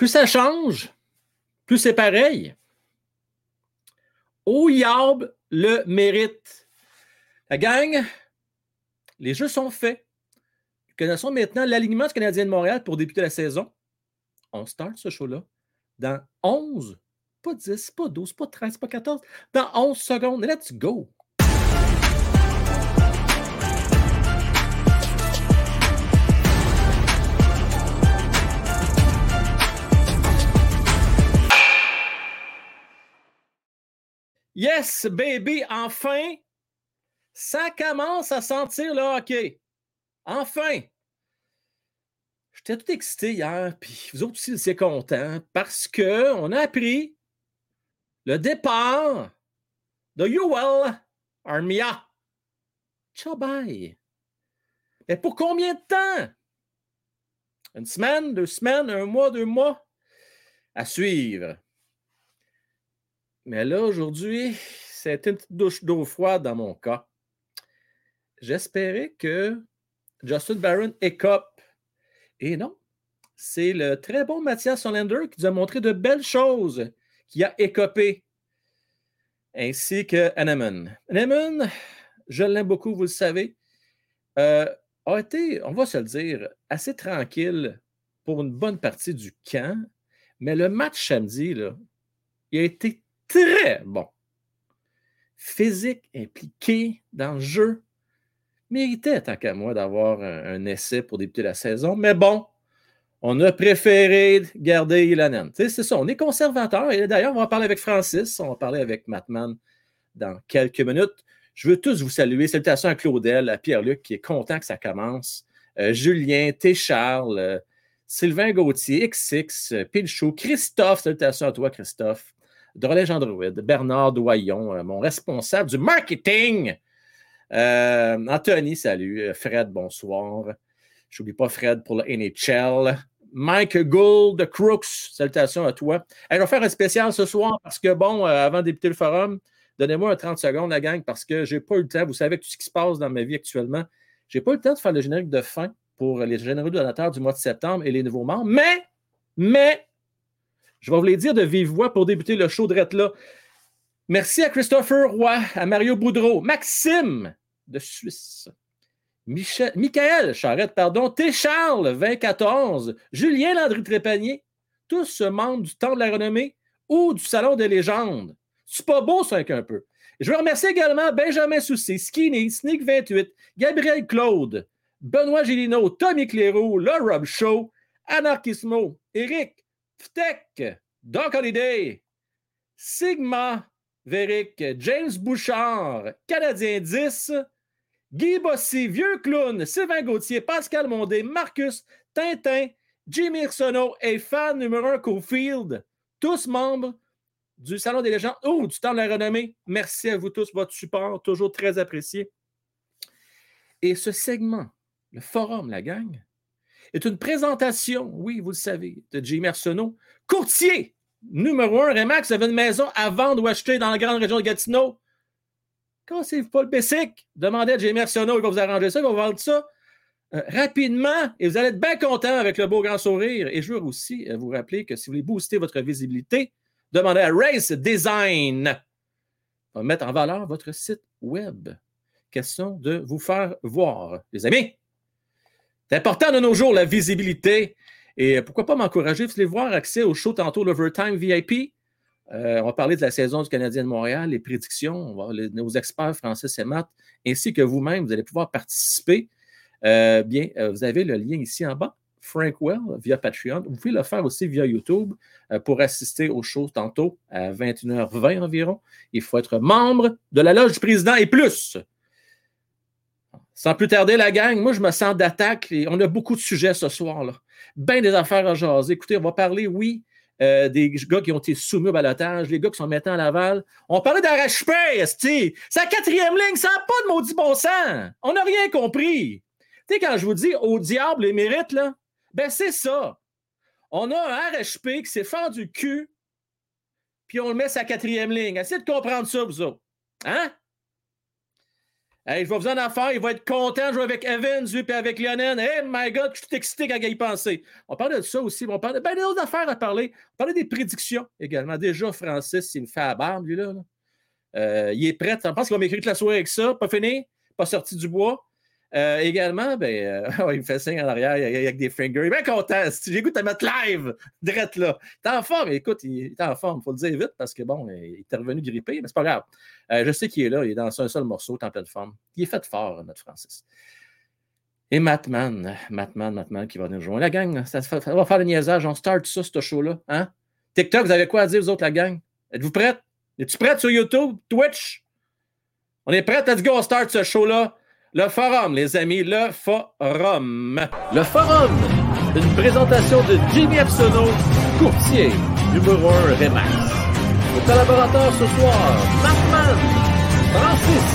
Plus ça change, plus c'est pareil. Au le mérite. La gang, les jeux sont faits. Nous connaissons maintenant l'alignement du Canadien de Montréal pour débuter la saison. On start ce show-là dans 11, pas 10, pas 12, pas 13, pas 14, dans 11 secondes. Let's go! Yes, baby, enfin, ça commence à sentir le hockey. Enfin. J'étais tout excité hier, puis vous autres aussi, c'est content, parce qu'on a appris le départ de Yuel Armia. Ciao, bye. Mais pour combien de temps? Une semaine, deux semaines, un mois, deux mois? À suivre. Mais là, aujourd'hui, c'est une petite douche d'eau froide dans mon cas. J'espérais que Justin Barron écope. Et non, c'est le très bon Mathias Solander qui nous a montré de belles choses, qui a écopé, ainsi que Hanneman. Hanneman, je l'aime beaucoup, vous le savez, euh, a été, on va se le dire, assez tranquille pour une bonne partie du camp, mais le match samedi, là, il a été très bon. Physique, impliqué dans le jeu. Méritait, tant qu'à moi, d'avoir un, essai pour débuter la saison. Mais bon, on a préféré garder Ilanen. C'est ça, on est conservateur. Et d'ailleurs, on va parler avec Francis, on va parler avec Matman dans quelques minutes. Je veux tous vous saluer. Salutations à Claudel, à Pierre-Luc, qui est content que ça commence. Euh, Julien, T. Charles, euh, Sylvain Gauthier, XX, euh, Christophe, salutations à toi, Christophe. Drolège Android, Bernard Doyon, euh, mon responsable du marketing. Euh, Anthony, salut. Euh, Fred, bonsoir. Je n'oublie pas Fred pour le NHL. Mike Gould de Crooks, salutations à toi. je vais faire un spécial ce soir parce que, bon, avant de le forum, donnez-moi un 30 secondes, la gang, parce que je n'ai pas eu le temps. Vous savez tout ce qui se passe dans ma vie actuellement. Je n'ai pas eu le temps de faire le générique de fin pour les généraux donateurs du mois de septembre et les nouveaux membres. Mais, mais, je vais vous les dire de vive voix pour débuter le show de là. Merci à Christopher Roy, à Mario Boudreau, Maxime de Suisse, Michael Charrette, pardon, T. Charles, 2014, Julien Landry Trépanier, tous membres du Temps de la Renommée ou du Salon des légendes. C'est pas beau, ça, un peu. Je veux remercier également Benjamin Soucy, Skinny, Sneak 28, Gabriel Claude, Benoît Gélino, Tommy Cléroux, Le Rob Show, Anarchismo, Eric, Ftech, Doc Holiday, Sigma. Veric, James Bouchard, Canadien 10, Guy Bossy, Vieux Clown, Sylvain Gauthier, Pascal Mondé, Marcus, Tintin, Jimmy Irsono et fan numéro 1 Cofield, tous membres du Salon des légendes ou du Temps de la renommée. Merci à vous tous, votre support, toujours très apprécié. Et ce segment, le forum, la gang, est une présentation, oui, vous le savez, de Jimmy Arsenault, courtier numéro un. Remax avait une maison à vendre ou acheter dans la grande région de Gatineau. Cassez-vous pas le. Demandez à Jimmy Arsenault, il va vous arranger ça, il va vous vendre ça euh, rapidement et vous allez être bien content avec le beau grand sourire. Et je veux aussi euh, vous rappeler que si vous voulez booster votre visibilité, demandez à Race Design. Va mettre en valeur votre site web. Question de vous faire voir, les amis. C'est important de nos jours, la visibilité. Et pourquoi pas m'encourager? Vous allez voir accès au show tantôt, l'Overtime VIP. Euh, on va parler de la saison du Canadien de Montréal, les prédictions, nos experts Francis et Matt, ainsi que vous-même, vous allez pouvoir participer. Euh, bien, euh, vous avez le lien ici en bas, Frank Well, via Patreon. Vous pouvez le faire aussi via YouTube pour assister au show tantôt à 21h20 environ. Il faut être membre de la loge du président et plus. Sans plus tarder, la gang, moi, je me sens d'attaque. On a beaucoup de sujets ce soir. là. Bien des affaires à jaser. Écoutez, on va parler, oui, euh, des gars qui ont été soumis au balotage, les gars qui sont maintenant à Laval. On parlait d'arrache C'est la quatrième ligne, ça n'a pas de maudit bon sens? On n'a rien compris. Tu sais, quand je vous dis au diable les mérites, là, ben c'est ça. On a un RHP qui s'est fendu le cul, puis on le met sa quatrième ligne. Essayez de comprendre ça, vous autres. Hein? Hey, je vais vous en faire. Il va être content de jouer avec Evans, lui, puis avec Lionel. Hey, my God, je suis excité quand il y pensait. On parle de ça aussi. On parle de ben, d'autres affaires à parler. On parle des prédictions également. Déjà, Francis, il me fait la barbe, lui, là. Euh, il est prêt. Je pense qu'il va m'écrire toute la soirée avec ça? Pas fini, pas sorti du bois? Euh, également, ben, euh, il me fait signe en arrière avec des fingers. Il est bien content. J'ai goût de mettre live, direct là. Il est en forme. Écoute, il est en forme. Il faut le dire vite parce que bon, il est revenu grippé, mais c'est pas grave. Euh, je sais qu'il est là. Il est dans un seul morceau, en pleine forme. Il est fait fort, notre Francis. Et Matman, Matman, Matman qui va venir jouer. La gang, ça, va faire le niaisage. On start ça, ce show-là. Hein? TikTok, vous avez quoi à dire, vous autres, la gang? Êtes-vous prêts? Es-tu prête sur YouTube, Twitch? On est prêts? Let's go, on start ce show-là. Le forum, les amis, le forum. Le forum, une présentation de Jimmy Epsono, courtier, numéro 1 Remax. Le collaborateur ce soir, Markman, Francis,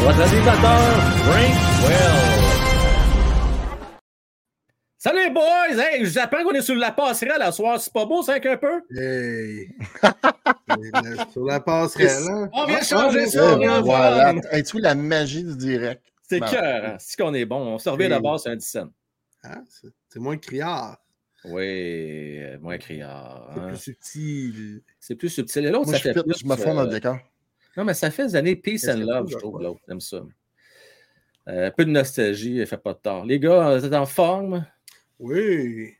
votre animateur, Frank Well. Salut les boys! Hey, j'apprends qu'on est sur la passerelle à soir. C'est pas beau, c'est un peu? Hey! sur la passerelle, hein? On vient changer ça! Voilà. Es-tu la magie du direct? C'est cœur, hein? c'est qu'on est bon. On se revient d'abord sur un 10 ah, c'est moins criard. Oui, moins criard. C'est hein? plus subtil. C'est plus subtil. Et l'autre, ça fait plus. Je me fonds dans le décor. Non, mais ça fait des années peace and love, je trouve, l'autre. J'aime ça. Euh, un peu de nostalgie, elle fait pas de tort. Les gars, vous êtes en forme? Oui.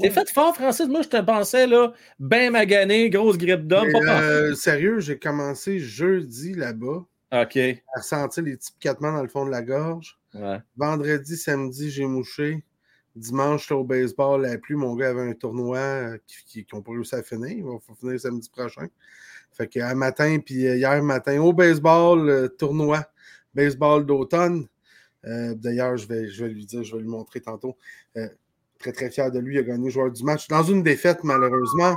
T'es fait fort, Francis. Moi, je te pensais, là, bien magané, grosse grippe d'homme. Euh, sérieux, j'ai commencé jeudi là-bas. OK. À ressentir les petits picotements dans le fond de la gorge. Vendredi, samedi, j'ai mouché. Dimanche, j'étais au baseball. La pluie, mon gars avait un tournoi euh, qui n'ont pas réussi à finir. Il va finir samedi prochain. Fait que un matin, puis euh, hier matin, au baseball, tournoi, baseball d'automne. Euh, d'ailleurs, je vais, je vais lui dire, je vais lui montrer tantôt. très, très fier de lui. Il a gagné joueur du match. Dans une défaite, malheureusement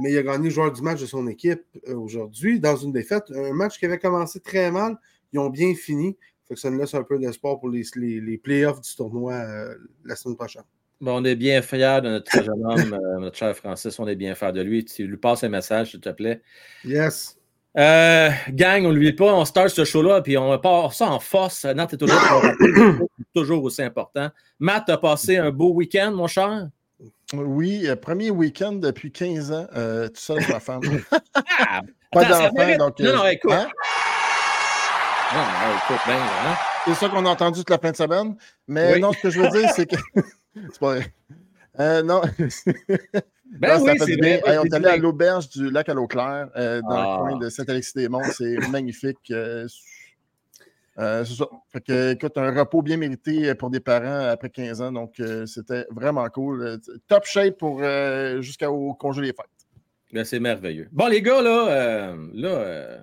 mais il a gagné joueur du match de son équipe euh, aujourd'hui dans une défaite. Un match qui avait commencé très mal. Ils ont bien fini. Fait que ça nous laisse un peu d'espoir pour les, les, playoffs du tournoi euh, la semaine prochaine. Bon, on est bien fiers de notre jeune homme, euh, notre cher Francis. On est bien fiers de lui. Tu lui passes un message, s'il te plaît. Yes. gang, on n'oublie pas, on start ce show-là, puis on part ça en force. Nat est toujours, toujours aussi important. Matt, tu as passé un beau week-end, mon cher? Oui, euh, premier week-end depuis 15 ans, euh, tout seul avec ma femme. Ah, pas d'enfant, donc. Non, non, euh, écoute. Hein? Non, non, écoute, ben, hein? C'est ça qu'on a entendu toute la fin de semaine. Mais non, ce que je veux dire, c'est que. c'est pas vrai. Euh, non. Ben oui, c'est bien. on est allé à l'auberge du lac à l'eau claire, dans le coin ah. de Saint-Alexis-des-Monts. C'est magnifique. Euh, c'est ça. Fait que, écoute, un repos bien mérité pour des parents après 15 ans. Donc, euh, c'était vraiment cool. Euh, top shape pour jusqu'au congé des fêtes. Ben, c'est merveilleux. Bon, les gars, là, là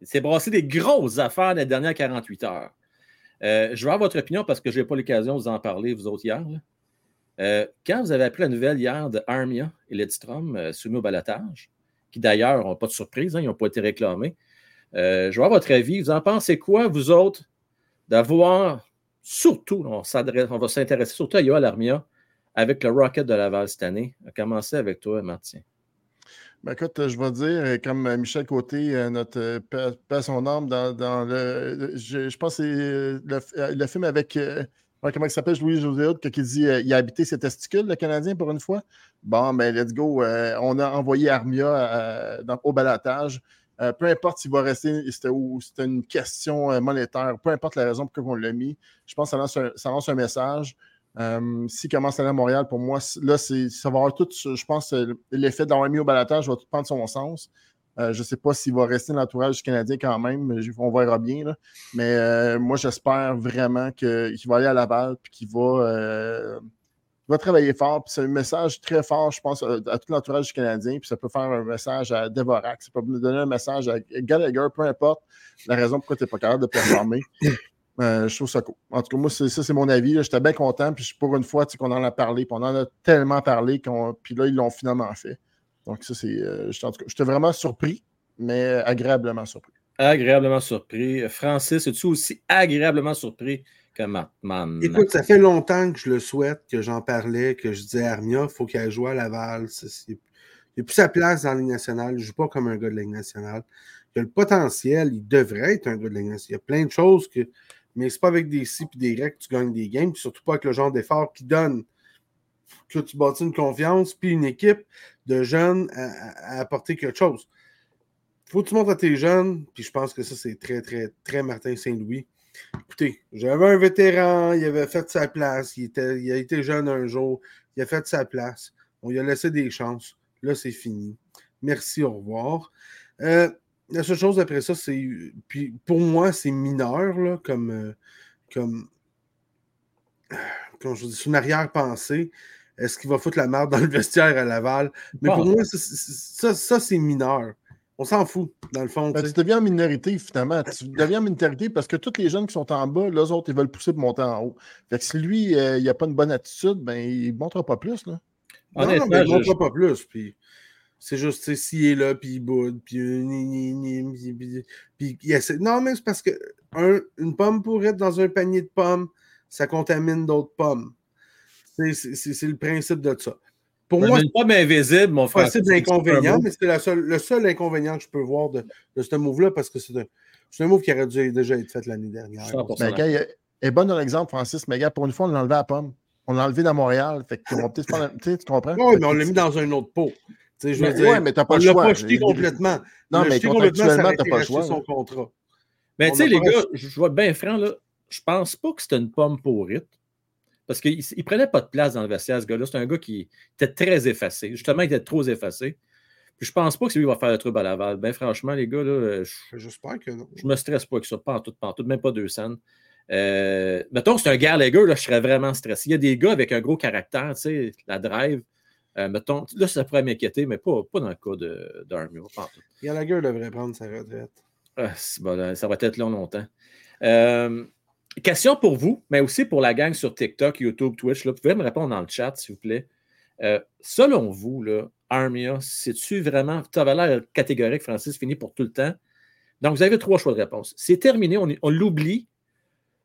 c'est brassé des grosses affaires les dernières 48 heures. je veux avoir votre opinion parce que je n'ai pas l'occasion de vous en parler, vous autres, hier. quand vous avez appris la nouvelle hier de Armia et Ledstrom soumis au balotage, qui d'ailleurs n'ont pas de surprise, hein, ils n'ont pas été réclamés, euh, je vois votre avis. Vous en pensez quoi, vous autres, d'avoir surtout, on, va s'intéresser surtout à Yoel Armia avec le Rocket de Laval cette année. Va commencer avec toi, Martin. Ben écoute, je vais dire, comme Michel Côté, euh, notre paix son âme, dans, le. Je, pense que c'est le, film avec. comment il s'appelle, Louis-José qui dit il a habité ses testicules, le Canadien, pour une fois. Bon, ben, let's go. on a envoyé Armia au balatage. Euh, peu importe s'il va rester, c'était une question euh, monétaire, peu importe la raison pour laquelle on l'a mis, je pense que ça lance un, message. Euh, s'il commence à aller à Montréal, pour moi, là, ça va avoir tout, je pense, l'effet d'avoir mis au balatage va tout prendre son sens. je ne sais pas s'il va rester dans l'entourage Canadien quand même, on verra bien. Mais moi, j'espère vraiment qu'il va aller à Laval et qu'il va va travailler fort. Puis c'est un message très fort, je pense, à, tout l'entourage du Canadien. Puis ça peut faire un message à Devorak, ça peut donner un message à Gallagher, peu importe la raison pourquoi tu n'es pas capable de performer. Euh, je trouve ça cool. En tout cas, moi, ça, c'est mon avis. J'étais bien content. Puis pour une fois, qu'on en a parlé. Puis on en a tellement parlé. puis là, ils l'ont finalement fait. Donc, ça, c'est. Euh, j'étais vraiment surpris, mais agréablement surpris. Agréablement surpris. Francis, es-tu aussi agréablement surpris Écoute, ça fait longtemps que je le souhaite, que j'en parlais, que je disais à Armia, il faut qu'elle joue à Laval. Il n'y a plus sa place dans la Ligue nationale. Il ne joue pas comme un gars de la Ligue nationale. il a le potentiel, il devrait être un gars de Il y a plein de choses que. Mais c'est pas avec des si et des règles que tu gagnes des games, surtout pas avec le genre d'effort qui donne que tu bâtis une confiance, puis une équipe de jeunes à, apporter quelque chose. Faut que tu montres à tes jeunes, puis je pense que ça, c'est très, très, très Martin Saint-Louis. Écoutez, j'avais un vétéran, il avait fait sa place, il, était, il a été jeune un jour, il a fait sa place, on lui a laissé des chances. Là, c'est fini. Merci, au revoir. Euh, la seule chose après ça, c'est. Puis pour moi, c'est mineur, là, comme. Euh, comme. Comme je dis, c'est une arrière-pensée. Est-ce qu'il va foutre la merde dans le vestiaire à Laval? Mais pour moi, ça, ça, c'est mineur. On s'en fout, dans le fond. Ben, tu deviens en minorité, finalement. Tu deviens en minorité parce que tous les jeunes qui sont en bas, les autres, ils veulent pousser pour monter en haut. Fait que si lui, euh, il n'a pas une bonne attitude, ben, il ne montrera pas plus. Là. Non, non, mais il ne montrera pas plus. Puis c'est juste, s'il est là, puis il boude, puis, puis, il essaie... Non, mais c'est parce que une pomme pour être dans un panier de pommes, ça contamine d'autres pommes. C'est le principe de ça. Pour moi, une pomme invisible, mon frère. C'est l'inconvénient, mais c'est le seul inconvénient que je peux voir de, de ce move-là, parce que c'est un, un, move qui aurait dû déjà être fait l'année dernière. Mais gars, il est bon dans l'exemple, Francis, mais gars, pour une fois, on l'a enlevé à pomme. On l'a enlevé dans Montréal. Fait que peut-être Tu comprends? Oui, mais on l'a mis dans un autre pot. Je veux dire, ouais, mais t'as pas le choix. pas jeté complètement. Non, mais contractuellement, t'as pas le choix. son contrat. Mais tu sais, les gars, je vois bien franc, là, je pense pas que c'était une pomme pourrite. Parce qu'il ne prenait pas de place dans le vestiaire, ce gars-là. C'est un gars qui était très effacé. Justement, il était trop effacé. Puis je pense pas que c'est lui qui va faire le trouble à Laval. Ben franchement, les gars, là, j'espère que non. Je me stresse pas avec ça, pas en tout, pas en tout, même pas deux scènes. Euh, mettons c'est un gars, les gars, là, je serais vraiment stressé. Il y a des gars avec un gros caractère, tu sais, la drive. Euh, mettons, là, ça pourrait m'inquiéter, mais pas, pas dans le cas d'Armio. Gallagher devrait prendre sa retraite. Ah, ça va être long longtemps. Euh, question pour vous, mais aussi pour la gang sur TikTok, YouTube, Twitch. Là, vous pouvez me répondre dans le chat, s'il vous plaît. Euh, selon vous, Armia, c'est-tu vraiment. Tu avais l'air catégorique, Francis, fini pour tout le temps. Donc, vous avez trois choix de réponse. C'est terminé, on, l'oublie.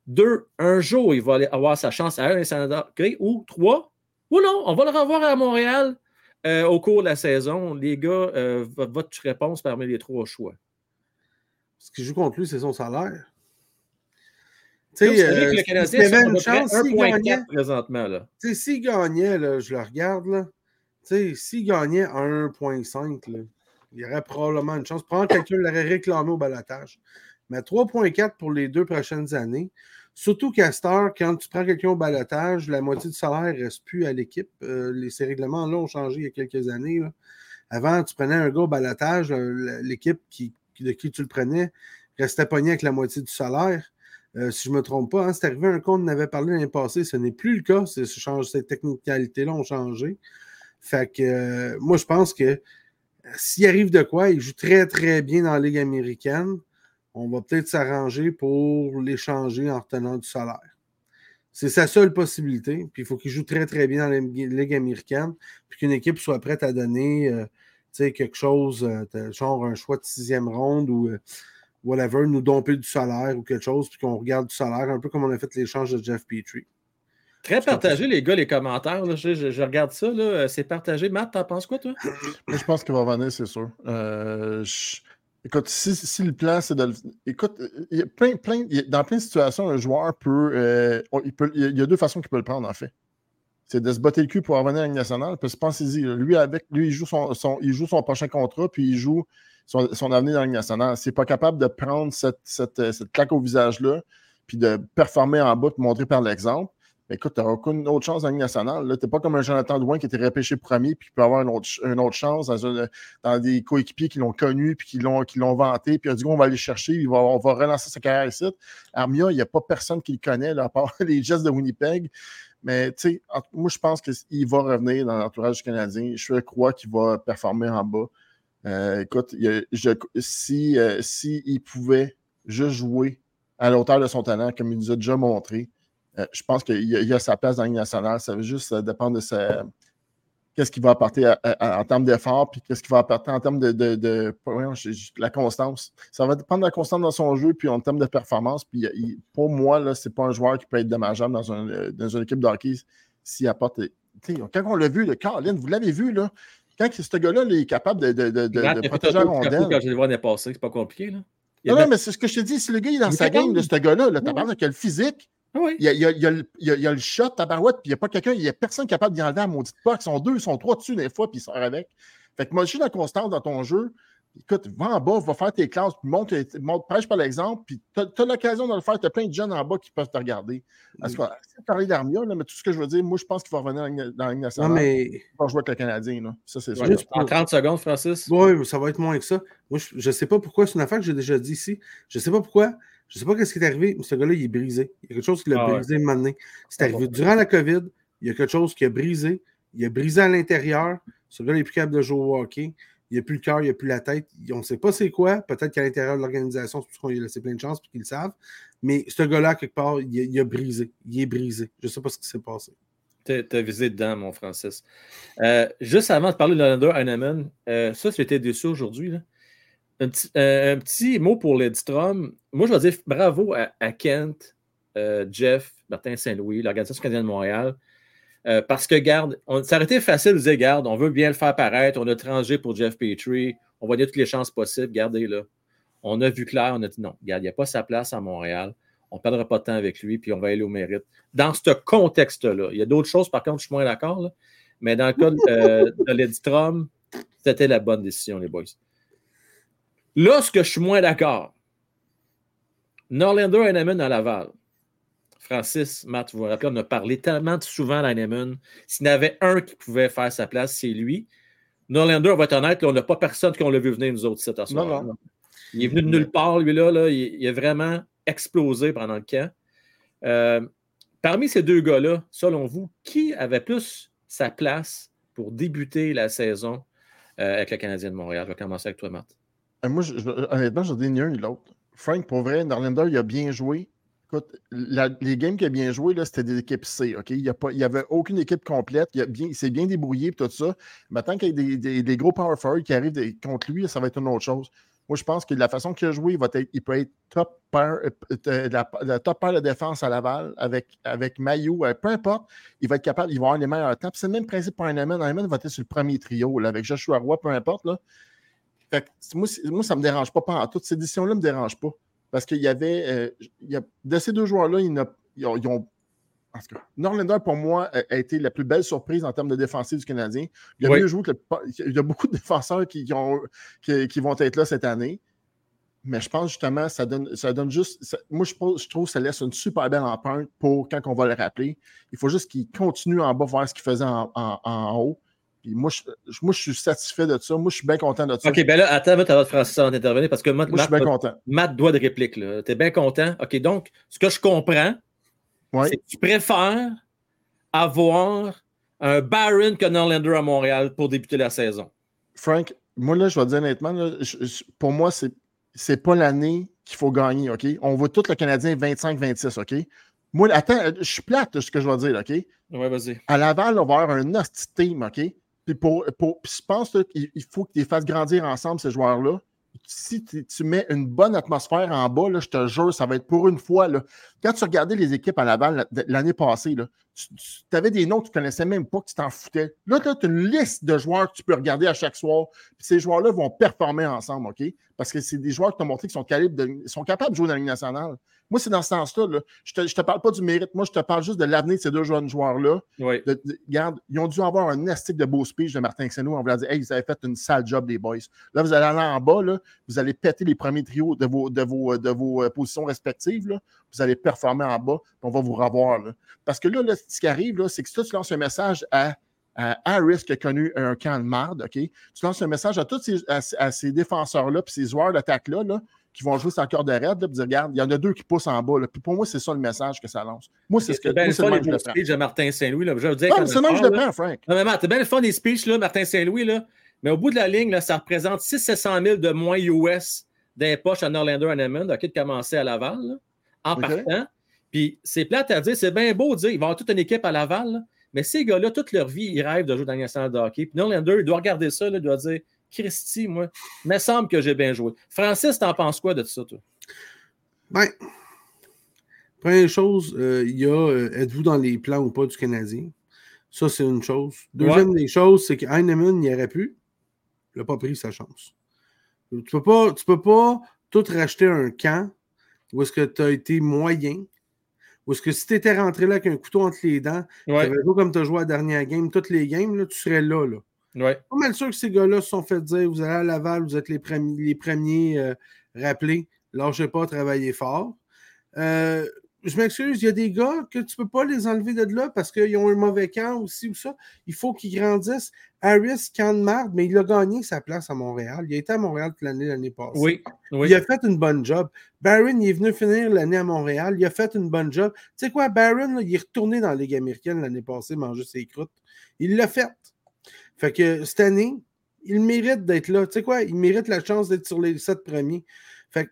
Deux, un jour, il va avoir sa chance à un Canada. Ou trois, ou non, on va le revoir à Montréal euh, au cours de la saison. Les gars, euh, votre réponse parmi les trois choix. Ce qui joue contre lui, c'est son salaire. Tu sais, euh, le Canadien, c'est une chance, 1.4 présentement. S'il gagnait, là, je le regarde, là. S'il gagnait 1.5, il y aurait probablement une chance. Prendre quelqu'un l'aurait réclamé au balotage. Mais 3.4 pour les deux prochaines années, Surtout Castor, quand tu prends quelqu'un au balotage, la moitié du salaire ne reste plus à l'équipe. Euh, ces règlements-là ont changé il y a quelques années. Avant, tu prenais un gars au balotage, euh, l'équipe qui, de qui tu le prenais restait pogné avec la moitié du salaire. Euh, si je ne me trompe pas, hein, c'est arrivé un compte, on avait parlé l'année passée, ce n'est plus le cas. ces technicalités-là ont changé. Fait que moi, je pense que s'il arrive de quoi, il joue très, très bien dans la Ligue américaine on va peut-être s'arranger pour l'échanger en retenant du salaire. C'est sa seule possibilité. Puis il faut qu'il joue très, très bien dans la Ligue américaine, puis qu'une équipe soit prête à donner euh, quelque chose, euh, genre un choix de sixième ronde ou euh, whatever, nous domper du salaire ou quelque chose, puis qu'on regarde du salaire, un peu comme on a fait l'échange de Jeff Petrie. Très partagé, les gars, les commentaires. Je, regarde ça. C'est partagé. Matt, t'en penses quoi, toi? je pense qu'il va venir, c'est sûr. Je Écoute, si, le plan, c'est de le. Écoute, il y a plein, plein, dans plein de situations, un joueur peut, euh, il peut. Il y a deux façons qu'il peut le prendre, en fait. C'est de se botter le cul pour revenir à la nationale. Puis pensez-y, lui, avec, lui, il joue son, il joue son prochain contrat, puis il joue son, avenir dans la nationale. C'est pas capable de prendre cette, cette, cette claque au visage-là, puis de performer en bas, de montrer par l'exemple écoute, tu n'auras aucune autre chance dans la Ligue nationale. Tu n'es pas comme un Jonathan Drouin qui était repêché premier puis peut avoir une autre, une autre chance dans, des coéquipiers qui l'ont connu puis qui l'ont, vanté. Puis il a dit on va aller chercher, on va relancer sa carrière ici. Armia, il n'y a pas personne qui le connaît, à part les gestes de Winnipeg. Mais tu sais, moi, je pense qu'il va revenir dans l'entourage canadien. Je crois qu'il va performer en bas. Euh, écoute, euh, si il pouvait juste jouer à la hauteur de son talent, comme il nous a déjà montré, euh, je pense qu'il y, a sa place dans la nationale. Ça veut juste euh, dépendre de qu'est-ce qu'il va apporter en termes d'effort, puis qu'est-ce qu'il va apporter en termes de, la constance. Ça va dépendre de la constance dans son jeu, puis en termes de performance. Puis pour moi, ce n'est pas un joueur qui peut être dommageable dans, un, dans une équipe de s'il apporte. Quand on l'a vu, le Carlin, vous l'avez vu, là, quand ce gars-là est capable de, de, de, de protéger la rondelle? Quand je vu l'année passée, c'est pas compliqué. Là. Non, non, mais c'est ce que je te dis. Si le gars est dans sa game de ce gars-là, là, t'as qu'il a le physique, ah il, y a, il, y a, il, y a, il, y a, le shot, tabarouette, puis il n'y a pas quelqu'un, il n'y a personne capable d'y enlever à maudite pas. Ils sont deux, ils sont trois dessus des fois, puis ils sortent avec. Fait que moi, je suis la constante dans ton jeu écoute, va en bas, va faire tes classes, puis monte, monte prêche par l'exemple, puis tu as, l'occasion de le faire. Tu as plein de jeunes en bas qui peuvent te regarder. Parce que, c'est parler d'Armia, mais tout ce que je veux dire, moi, je pense qu'il va revenir dans la Ligue nationale. Non, mais... Il va jouer avec le Canadien. Là. Ça, c'est ouais, En 30 secondes, Francis. Oui, ça va être moins que ça. Moi, je ne sais pas pourquoi. C'est une affaire que j'ai déjà dit ici. Je ne sais pas pourquoi. Je ne sais pas ce qui est arrivé, mais ce gars-là, il est brisé. Il y a quelque chose qui l'a ah brisé maintenant. C'est arrivé durant la COVID. Il y a quelque chose qui a brisé. Il a brisé à l'intérieur. Ce gars-là n'est plus capable de jouer au hockey il n'y a plus le cœur, il n'y a plus la tête. On ne sait pas c'est quoi. Peut-être qu'à l'intérieur de l'organisation, c'est parce qu'on lui a laissé plein de chance et qu'ils le savent. Mais ce gars-là, quelque part, il, a brisé. Il est brisé. Je ne sais pas ce qui s'est passé. Tu as visé dedans, mon Francis. Euh, juste avant de parler de Lander Heinemann, euh, ça, j'étais déçu aujourd'hui. Un, euh, un, petit mot pour l'Edstrom. Moi, je vais dire bravo à, Kent, Jeff, Martin Saint-Louis, l'Organisation canadienne de Montréal. Euh, parce que, garde, ça aurait été facile de dire, garde, on veut bien le faire paraître, on a tranché pour Jeff Petrie, on va toutes les chances possibles, gardez là. On a vu clair, on a dit non, garde, il n'y a pas sa place à Montréal, on ne perdra pas de temps avec lui, puis on va aller au mérite. Dans ce contexte-là, il y a d'autres choses, par contre, je suis moins d'accord, mais dans le cas de, euh, c'était la bonne décision, les boys. Là, ce que je suis moins d'accord, Norlander Heinemann à Laval. Francis, Matt, vous vous rappelez, on a parlé tellement souvent d'Heinemann. S'il y en avait un qui pouvait faire sa place, c'est lui. Norlander, on va être honnête, on n'a pas personne qu'on l'a vu venir, nous autres, cette soir. Non, Il est venu de nulle part, lui, là. là il, il, a vraiment explosé pendant le camp. Euh, parmi ces deux gars-là, selon vous, qui avait plus sa place pour débuter la saison euh, avec le Canadien de Montréal? Je vais commencer avec toi, Matt. Euh, moi, je, honnêtement, je dis ni un ni l'autre. Frank, pour vrai, Norlander, il a bien joué. Écoute, les games qu'il a bien joué, c'était des équipes C. Il n'y avait aucune équipe complète. Il, s'est bien débrouillé et tout ça. Maintenant qu'il y a des, des, gros power forward qui arrivent contre lui, ça va être une autre chose. Moi, je pense que la façon qu'il a joué, il, va être, il peut être top pair, euh, euh, la, top pair de défense à Laval avec, avec Mayu. Euh, peu importe, il va être capable, il va avoir les meilleurs temps. C'est le même principe pour un Un va être sur le premier trio là, avec Joshua Roy, peu importe. Là. Fait moi, moi, ça ne me dérange pas. pas Toutes ces éditions-là ne me dérangent pas. Parce qu'il y avait. Euh, il y a, de ces deux joueurs-là, ils, ils, ont. Parce que Norlander, pour moi, a, été la plus belle surprise en termes de défensive du Canadien. Il y a, mieux joué que il y a beaucoup de défenseurs qui, ont, qui, vont être là cette année. Mais je pense justement, ça donne, ça donne juste. moi, je, je, trouve que ça laisse une super belle empreinte pour quand on va le rappeler. Il faut juste qu'il continue en bas, voir ce qu'il faisait en, en haut moi je, moi, je suis satisfait de ça. Moi, je suis bien content de ça. OK, ben là, attends, tu vas Francis avant d'intervenir parce que Matt, moi, je suis bien content. Matt doit de réplique. Tu es bien content? OK, donc, ce que je comprends, c'est que tu préfères avoir un Baron que Norlander à Montréal pour débuter la saison. Frank, moi, là, je vais te dire honnêtement, pour moi, c'est n'est pas l'année qu'il faut gagner, OK? On voit tout le Canadien 25-26, OK? Moi, attends, je suis plate, ce que je vais dire, OK? Ouais, vas-y. À Laval, on va avoir un hostie team, OK? Puis, pour, pour, je pense qu'il faut que tu les fasses grandir ensemble, ces joueurs-là. Si tu mets une bonne atmosphère en bas, là, je te jure, ça va être pour une fois. Là. Quand tu regardais les équipes à Laval l'année passée, là, tu, avais des noms que tu ne connaissais même pas, que tu t'en foutais. Là, tu as une liste de joueurs que tu peux regarder à chaque soir. Puis ces joueurs-là vont performer ensemble, OK? Parce que c'est des joueurs qui t'ont montré qu'ils sont, sont capables de jouer dans la Ligue nationale. Moi, c'est dans ce sens-là. Je ne te, parle pas du mérite. Moi, je te parle juste de l'avenir de ces deux jeunes joueurs-là. Oui. regarde, ils ont dû avoir un estique de beau speech de Martin Xenou. On vous dire Hey, vous avez fait une sale job, les boys. Là, vous allez aller en bas, là, vous allez péter les premiers trios de vos, de vos, de vos euh, positions respectives. Là. Vous allez performer en bas, puis on va vous revoir. Parce que là, ce qui arrive, c'est que si tu lances un message à Harris qui a connu un camp de marde, OK? Tu lances un message à tous ces, à, ces défenseurs-là, puis ces joueurs d'attaque-là, là, qui vont jouer sans cœur de raide, puis dire, regarde, il y en a deux qui poussent en bas. Là. Puis pour moi, c'est ça le message que ça lance. Moi, c'est ce que bien moi, le fun des speeches de Martin Saint-Louis. Là. Je veux dire, non, c'est même je le prends, Frank. Non, mais t'es bien le fun des speeches, là, Martin Saint-Louis, là. Mais au bout de la ligne, là, ça représente 600 000 de moins US poches à Norlander Hammond, OK, de commencer à Laval, là, en partant. Puis c'est plate à dire, c'est bien beau de dire, ils vont avoir toute une équipe à Laval, mais ces gars-là, toute leur vie, ils rêvent de jouer dans la nationale de hockey. Puis Norlander, il doit regarder ça, là, il doit dire, Christy, moi, me semble que j'ai bien joué. Francis, t'en penses quoi de ça, toi? Ben, première chose, euh, il y a euh, êtes-vous dans les plans ou pas du Canadien? Ça, c'est une chose. Deuxième des choses, c'est que Heinemann n'y aurait pu. Il n'a pas pris sa chance. Tu ne peux, pas, tu peux pas tout racheter un camp où est-ce que tu as été moyen, où est-ce que si tu étais rentré là avec un couteau entre les dents, ouais. tu comme tu as joué à la dernière game, toutes les games, là, tu serais là. là. Ouais. Pas mal sûr que ces gars-là se sont fait dire vous allez à Laval, vous êtes les premiers, les premiers euh, rappelés, lâchez pas, travaillez fort. Euh, je m'excuse, il y a des gars que tu ne peux pas les enlever de là parce qu'ils ont un mauvais camp aussi ou ça. Il faut qu'ils grandissent. Harris, camp de marde, mais il a gagné sa place à Montréal. Il a été à Montréal toute l'année l'année passée. Oui, oui. Il a fait une bonne job. Barron, il est venu finir l'année à Montréal. Il a fait une bonne job. Tu sais quoi, Barron, là, il est retourné dans la Ligue américaine l'année passée manger ses croûtes. Il l'a fait. Fait que cette année, il mérite d'être là. Tu sais quoi, il mérite la chance d'être sur les sept premiers. Fait que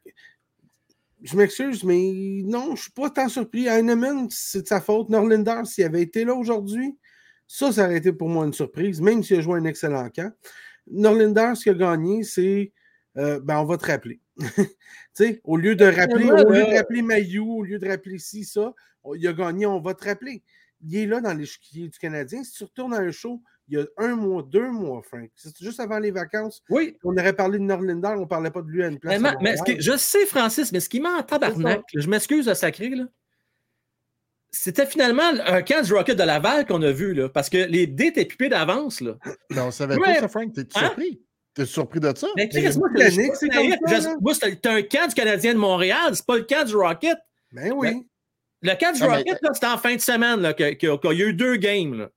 je m'excuse, mais non, je ne suis pas tant surpris. Heinemann, c'est de sa faute. Norlinder, s'il avait été là aujourd'hui, ça, ça aurait été pour moi une surprise, même s'il a joué un excellent camp. Norlinder, ce qu'il a gagné, c'est euh, ben, on va te rappeler. au lieu de rappeler, au lieu de rappeler Mayou, au lieu de rappeler ci, ça, il a gagné, on va te rappeler. Il est là dans l'échiquier du Canadien. Si tu retournes à un show, il y a un mois, deux mois, Frank. C'est juste avant les vacances. Oui. On aurait parlé de Norlinder, on ne parlait pas de lui à une place. Mais, mais que, je sais, Francis, mais ce qui m'a en tabarnak, je m'excuse de sacrer, là. C'était finalement un camp du Rocket de Laval qu'on a vu, là, parce que les dés étaient pipés d'avance. Là. Mais on savait pas ça, Frank. T'es hein? surpris? T'es surpris de ça? Mais Chris, moi, c'est un camp du Canadien de Montréal, c'est pas le camp du Rocket. Ben oui. Le, le camp du ah, Rocket, c'était en fin de semaine qu'il y a eu deux games. Là.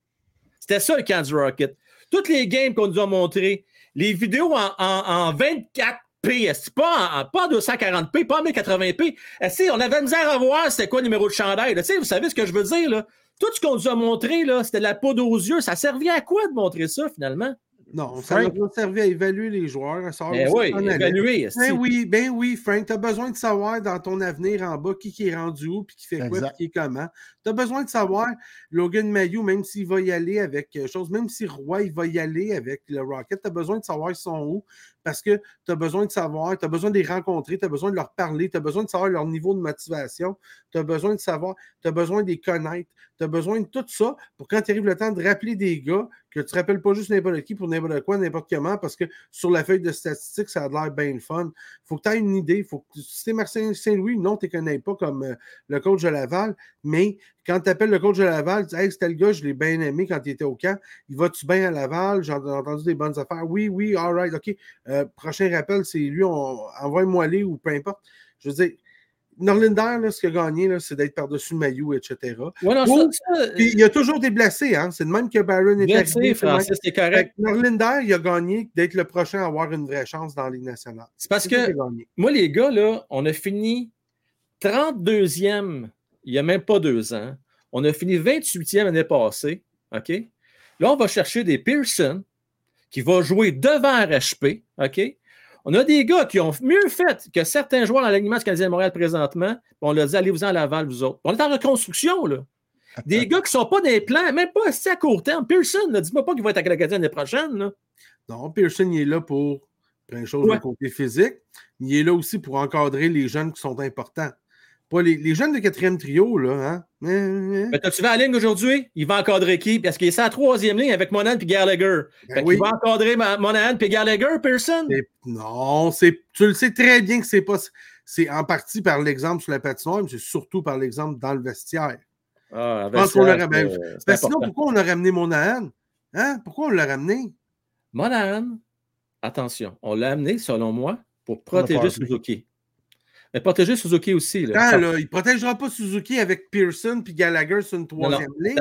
C'était ça le camp du Rocket. Toutes les games qu'on nous a montrées, les vidéos en, en, en 24p, pas en, pas en 240p, pas en 1080p. On avait misère à voir c'était quoi le numéro de chandail. Vous savez ce que je veux dire? Là? Tout ce qu'on nous a montré, c'était de la poudre aux yeux. Ça servait à quoi de montrer ça, finalement? Non, ça Frank... va servir à évaluer les joueurs. Ça ben oui, évaluer. Ben oui, ben oui, Frank, tu as besoin de savoir dans ton avenir en bas qui, qui est rendu où, puis qui fait quoi, puis qui est comment. Tu as besoin de savoir Logan Mayou, même s'il va y aller avec quelque chose, même si Roy il va y aller avec le Rocket, tu as besoin de savoir ils sont où, parce que tu as besoin de savoir, tu as besoin de les rencontrer, tu as besoin de leur parler, tu as besoin de savoir leur niveau de motivation, tu as besoin de savoir, tu as besoin de les connaître, tu as besoin de tout ça pour quand tu arrives le temps de rappeler des gars que tu ne rappelles pas juste n'importe qui pour n'importe quoi, n'importe comment, parce que sur la feuille de statistiques, ça a l'air bien le fun. Faut que tu aies une idée. Faut que, si tu es Marcin Saint-Louis, non, tu ne connais pas comme euh, le coach de Laval, mais quand tu appelles le coach de Laval, tu dis Hey, c'était le gars, je l'ai bien aimé quand il était au camp. Il va-tu bien à Laval? J'ai entendu des bonnes affaires. Oui, oui, all right, OK. Euh, prochain rappel, c'est lui, envoie-moi aller ou peu importe. Je veux dire, Norlinder, là, ce qu'il a gagné, c'est d'être par-dessus Maillot, etc. Ouais, non, ça, ça... il y a toujours des blessés. Hein? C'est de même que Baron est arrivé. Francis, c'est correct. Norlinder, il a gagné d'être le prochain à avoir une vraie chance dans la Ligue nationale. C'est parce que, moi, les gars, là, on a fini 32e il n'y a même pas deux ans. On a fini 28e l'année passée. OK? Là, on va chercher des Pearson qui va jouer devant RHP. OK? On a des gars qui ont mieux fait que certains joueurs dans l'alignement canadien de Montréal présentement. On leur dit allez-vous-en à Laval, vous autres. On est en reconstruction, là. Des gars qui ne sont pas des plans, même pas assez à court terme. Pearson, ne dis-moi pas qu'il va être à Canadien l'année prochaine. Là. Non, Pearson, il est là pour plein de choses de côté physique. Il est là aussi pour encadrer les jeunes qui sont importants. Pas les, les, jeunes de quatrième trio, là. Hein? Mais tu vas à la ligne aujourd'hui? Il va encadrer qui? Parce qu'il est à troisième ligne avec Monahan et Gallagher. Ben oui. Il va encadrer Monahan et Gallagher, Pearson? Non, tu le sais très bien que c'est pas. C'est en partie par l'exemple sur la patinoire, mais c'est surtout par l'exemple dans le vestiaire. Ah, qu'on l'aurait ben, Sinon, pourquoi on a ramené Monahan? Hein? Pourquoi on l'a ramené? Monahan, attention, on l'a amené, selon moi, pour protéger Suzuki. Mais protéger Suzuki aussi. Là. il ne protégera pas Suzuki avec Pearson puis Gallagher sur une troisième ligne.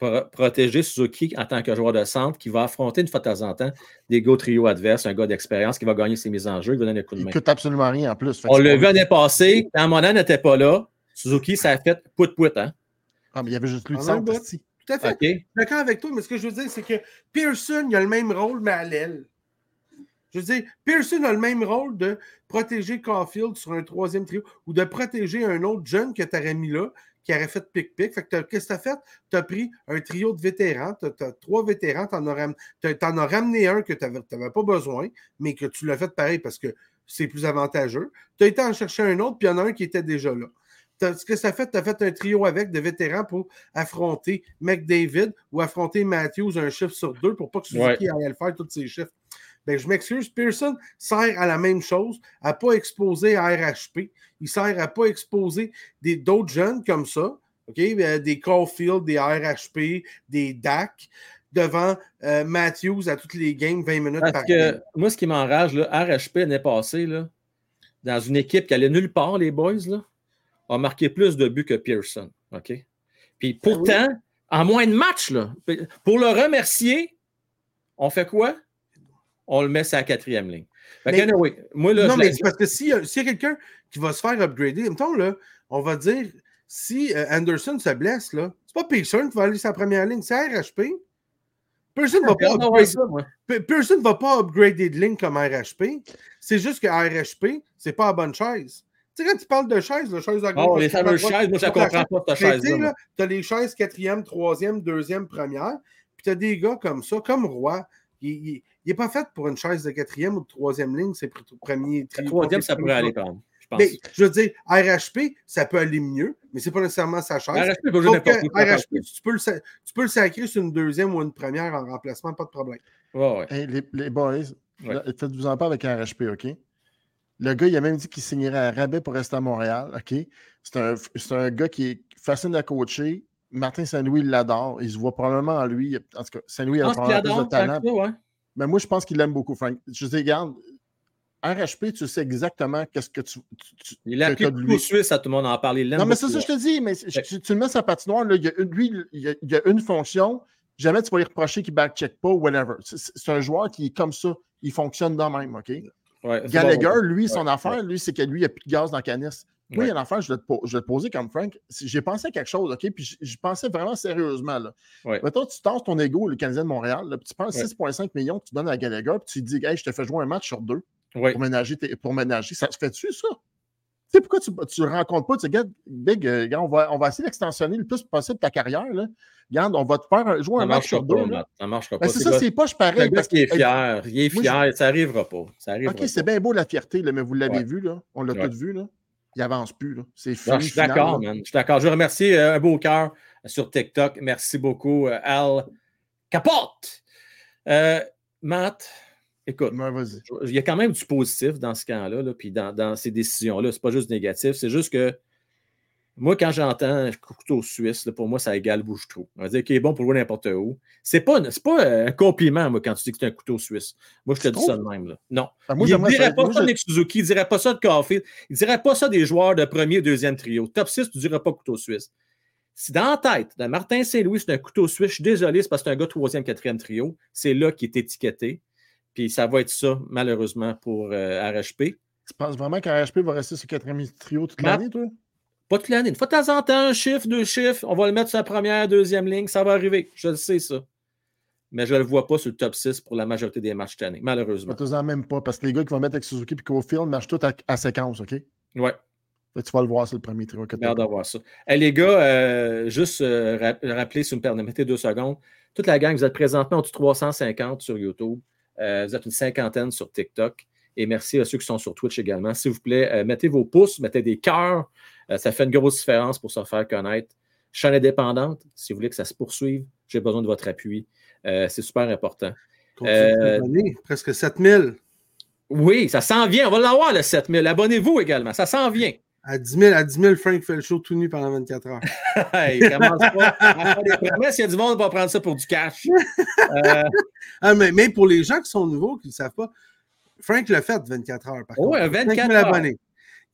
Là. protéger Suzuki en tant que joueur de centre qui va affronter une fois de temps en temps des gars trio adverses, un gars d'expérience qui va gagner ses mises en jeu, il va donner un coup de main. Il coûte absolument rien en plus. On le vu l'année passée, quand Monan n'était pas là, Suzuki, ça a fait pout-pout. Hein? Ah, mais il y avait juste lui de centre. Tout à fait. Okay. D'accord avec toi, mais ce que je veux dire, c'est que Pearson, il a le même rôle, mais à l'aile. Je veux dire, Pearson a le même rôle de protéger Caulfield sur un troisième trio ou de protéger un autre jeune que tu aurais mis là, qui aurait fait pic-pic. Fait que qu'est-ce que tu as fait? Tu as pris un trio de vétérans, tu as, trois vétérans, tu en, as ramené un que tu n'avais pas besoin, mais que tu l'as fait pareil parce que c'est plus avantageux. Tu as été en chercher un autre, puis il y en a un qui était déjà là. Ce que ça fait, tu as fait un trio avec de vétérans pour affronter McDavid ou affronter Matthews un chiffre sur deux pour pas que Suzuki aille le faire tous ces chiffres. Ben, je m'excuse, Pearson sert à la même chose, à ne pas exposer à RHP. Il sert à ne pas exposer d'autres jeunes comme ça, OK? Euh, des Caulfield, des RHP, des DAC devant euh, Matthews à toutes les games, 20 minutes par que, Moi, ce qui m'enrage, RHP l'année passée, là, dans une équipe qui allait nulle part, les boys, là, a marqué plus de buts que Pearson. OK? Puis ben pourtant, en moins de matchs, là, pour le remercier, on fait quoi? On le met sur la quatrième ligne. Mais, moi, là, non, mais parce que s'il y a, quelqu'un qui va se faire upgrader, mettons, là, on va dire, si euh, Anderson se blesse, là, c'est pas Pearson qui va aller sur la première ligne, c'est RHP. Personne ne va, pas upgrade... va pas upgrader de ligne comme RHP. C'est juste que RHP, c'est pas la bonne chaise. Tu sais, quand tu parles de chaise, la chaise à gauche. Oh, les fameuses chaises, moi, je ne comprends pas ta chaise. Tu as les chaises quatrième, troisième, deuxième, première. Puis tu as des gars comme ça, comme Roy. Il n'est pas fait pour une chaise de quatrième ou de troisième ligne, c'est premier. troisième, ça pourrait aller, par. Mais, je veux dire, RHP, ça peut aller mieux, mais ce n'est pas nécessairement sa chaise. RHP, RHP tu, peux le, tu peux le sacrer sur une deuxième ou une première en remplacement, pas de problème. les, les, boys, faites-vous en pas avec RHP, OK? Le gars, il a même dit qu'il signerait un rabais pour rester à Montréal, OK? C'est un, un, gars qui est facile à coacher. Martin Saint-Louis l'adore. Il se voit probablement en lui. En tout cas, Saint-Louis a probablement plus de talent. Mais moi, je pense qu'il l'aime beaucoup, Frank. Je dis, regarde, RHP, tu sais exactement qu'est-ce que tu, tu Il a appelé le suisse à tout le monde en parler. Non, mais c'est ça que je te dis. Mais tu, le mets sa patinoire, là, il y a une, lui, il y a, une fonction. Jamais tu vas lui reprocher qu'il back-check pas ou whatever. C'est un joueur qui est comme ça. Il fonctionne de même, OK? Gallagher, lui, son affaire, lui, c'est que lui, il n'y a plus de gaz dans la canisse. Oui, il y a une affaire, je vais, te, je vais te poser comme Frank. J'ai pensé à quelque chose, OK? Puis je pensais vraiment sérieusement. Là. Mettons, tu tasses ton ego, le Canadien de Montréal, là, puis tu prends 6,5 millions que tu donnes à Gallagher, puis tu dis, hey, je te fais jouer un match sur deux pour, ménager pour ménager. Ça se fait-tu, ça? Tu sais, pourquoi tu ne rencontres pas, tu sais, Big, euh, on, va, on va essayer d'extensionner le plus possible ta carrière, là. Regarde, on va te faire jouer un match sur deux. Ça marche pas. Ben, c'est ça, c'est pas pareil. Parce qu'il est fier. Il est fier. ça n'arrivera pas. OK, c'est bien beau la fierté, là, mais vous l'avez vu, là. On l'a tous vu, là. Il avance plus. C'est fini. Je suis d'accord, man. Je suis d'accord. Je remercie euh, un beau cœur sur TikTok. Merci beaucoup, euh, Al Capote. Matt, Écoute, il y a quand même du positif dans ce camp-là, là, puis dans, ces décisions-là. C'est pas juste négatif, c'est juste que moi, quand j'entends couteau suisse, pour moi, ça égale bouche-trou. On va dire qu'il est bon pour jouer n'importe où. C'est pas, pas un compliment, moi, quand tu dis que c'est un couteau suisse. Moi, je te dis ça de même. Là. Non. Ah, il ne dirait pas ça de Nick Suzuki, il ne dirait pas ça de Caulfield, il ne dirait pas ça des joueurs de premier et deuxième trio. Top 6, tu ne dirais pas couteau suisse. Si dans la tête de Martin Saint-Louis, c'est un couteau suisse, je suis désolé, c'est parce que c'est un gars troisième, quatrième trio. C'est là qui est étiqueté. Puis ça va être ça, malheureusement, pour euh, RHP. Tu penses vraiment qu'RHP va rester sur quatrième trio toute l'année, toi? Pas toute l'année. Une fois de temps en temps, un chiffre, deux chiffres, on va le mettre sur la première, deuxième ligne, ça va arriver. Je le sais, ça. Mais je ne le vois pas sur le top 6 pour la majorité des matchs cette année, malheureusement. Tu même pas, parce que les gars qui vont mettre avec Suzuki et Cofield marchent tous à, séquence, OK? Ouais. tu vas le voir sur le premier trio. J'ai hâte de voir ça. les gars, euh, juste euh, rappeler, si vous me permettez deux secondes, toute la gang, vous êtes présentement au 350 sur YouTube. Euh, vous êtes une cinquantaine sur TikTok. Et merci à ceux qui sont sur Twitch également. S'il vous plaît, euh, mettez vos pouces, mettez des cœurs. Euh, ça fait une grosse différence pour se faire connaître. Chaîne indépendante, si vous voulez que ça se poursuive, j'ai besoin de votre appui. c'est super important. presque 7000. Oui, ça s'en vient. On va l'avoir, le 7000. Abonnez-vous également. Ça s'en vient. À 10 000, à 10 000, Frank fait le show tout nu pendant 24 heures. il commence pas à faire des promesses. Il y a du monde qui va prendre ça pour du cash. Euh, ah, mais, mais, pour les gens qui sont nouveaux, qui ne savent pas, Frank l'a fait 24 heures. Par contre. 24 heures.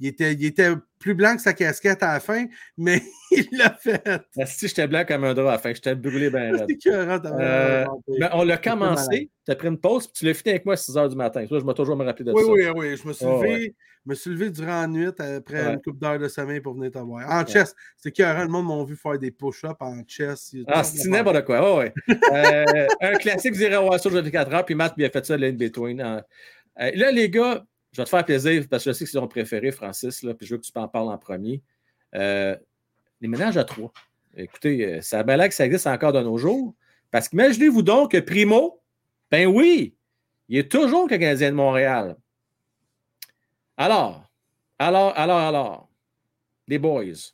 Il était, il était plus blanc que sa casquette à la fin, mais il l'a fait. Ah, si j'étais blanc comme un drap à la fin, j'étais brûlé bien euh, on l'a commencé, tu as pris une pause, puis tu l'as fini avec moi à 6 h du matin. je vais toujours me rappeler de oui, ça. Oui, oui, oui. Je me suis levé, me suis levé durant la nuit après une couple d'heures de sommeil pour venir te voir. En chess, c'est qu'un le monde m'a vu faire des push-ups en chess. Ah, c'est n'importe quoi. ouais. euh, un classique, vous irez voir ça aujourd'hui 4 heures, puis Matt lui a fait ça l'in between. Euh, là, les gars, je vais te faire plaisir parce que je sais que c'est ton préféré, Francis, puis je veux que tu en parles en premier. Euh, les ménages à trois. Écoutez, euh, ça a bien que ça existe encore de nos jours. Parce qu'imaginez-vous donc que Primo, ben oui, il est toujours le Canadien de Montréal. Alors, alors, alors, alors, les boys,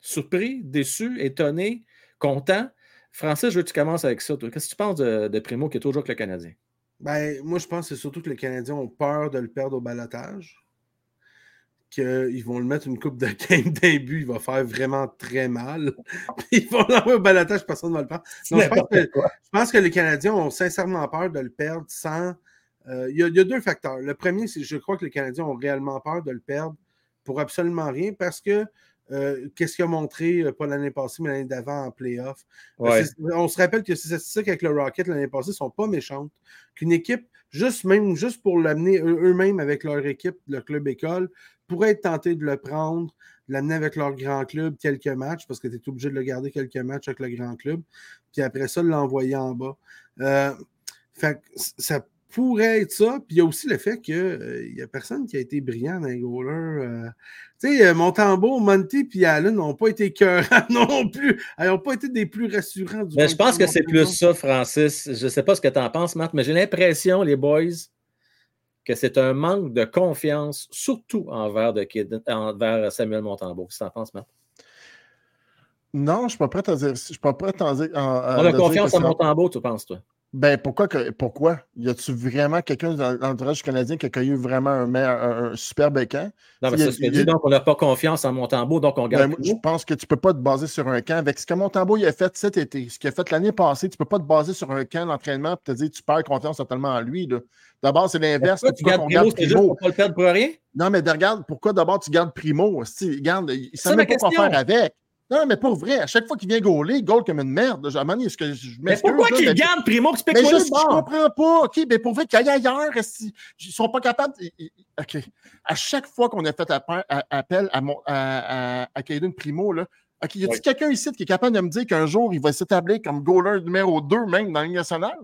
surpris, déçus, étonnés, contents. Francis, je veux que tu commences avec ça. Qu'est-ce que tu penses de, Primo qui est toujours que le Canadien? Ben, moi, je pense que c'est surtout que les Canadiens ont peur de le perdre au balotage. Qu'ils vont le mettre une coupe de game début, il va faire vraiment très mal. ils vont l'envoyer au balotage, personne ne va le perdre. je, pense que, les Canadiens ont sincèrement peur de le perdre sans. Euh, il, y a, deux facteurs. Le premier, c'est que je crois que les Canadiens ont réellement peur de le perdre pour absolument rien parce que euh, qu'est-ce qu'il a montré, euh, pas l'année passée, mais l'année d'avant en playoff? On se rappelle que ces statistiques avec le Rocket l'année passée ne sont pas méchantes. Qu'une équipe, juste même juste pour l'amener eux-mêmes avec leur équipe, le club école, pourrait être tenté de le prendre, de l'amener avec leur grand club quelques matchs, parce que tu es obligé de le garder quelques matchs avec le grand club, puis après ça, l'envoyer en bas. Euh, fait ça pourrait être ça. Puis il y a aussi le fait qu'il euh, n'y a personne qui a été brillant dans les goalers. Euh. Tu sais, euh, Montembeau, Monty puis Allen n'ont pas été cœurants non plus. Ils n'ont pas été des plus rassurants du mais Je pense que c'est plus ça, Francis. Je ne sais pas ce que tu en penses, Marc, mais j'ai l'impression, les boys, que c'est un manque de confiance, surtout envers, de envers Samuel Montembeau. Qu'est-ce que tu en penses, Marc? Non, je ne suis pas prêt à dire. Je suis pas prêt à dire. On a confiance en Montembeau, tu penses, toi? Ben, pourquoi? Que, pourquoi? Y a-tu vraiment quelqu'un dans l'entourage canadien qui a eu vraiment un, un, un super camp? Non, mais ça se dit, donc on n'a pas confiance en Montembeau, donc on garde. Ben, je pense que tu ne peux pas te baser sur un camp. Avec ce que Montembeau il a fait cet été, ce qu'il a fait l'année passée, tu ne peux pas te baser sur un camp d'entraînement et te dire tu perds confiance totalement en lui. D'abord, c'est l'inverse. Tu gardes Primo, c'est juste pour pas le perdre pour rien? Non, mais regarde, pourquoi d'abord tu gardes Primo? Regarde, il ne sait même pas quoi faire avec. Non, mais pour vrai, à chaque fois qu'il vient gauler, il goal comme une merde. À un est-ce que je Mais pourquoi qu'il garde Primo qui mais je, je comprends pas. OK, mais pour vrai, qu'il aille ailleurs, ils ne sont pas capables. OK. À chaque fois qu'on a fait appel à, à, à, à Primo, là, OK, y a-t-il quelqu'un ici qui est capable de me dire qu'un jour, il va s'établir comme goaler numéro 2 même dans la Ligue nationale?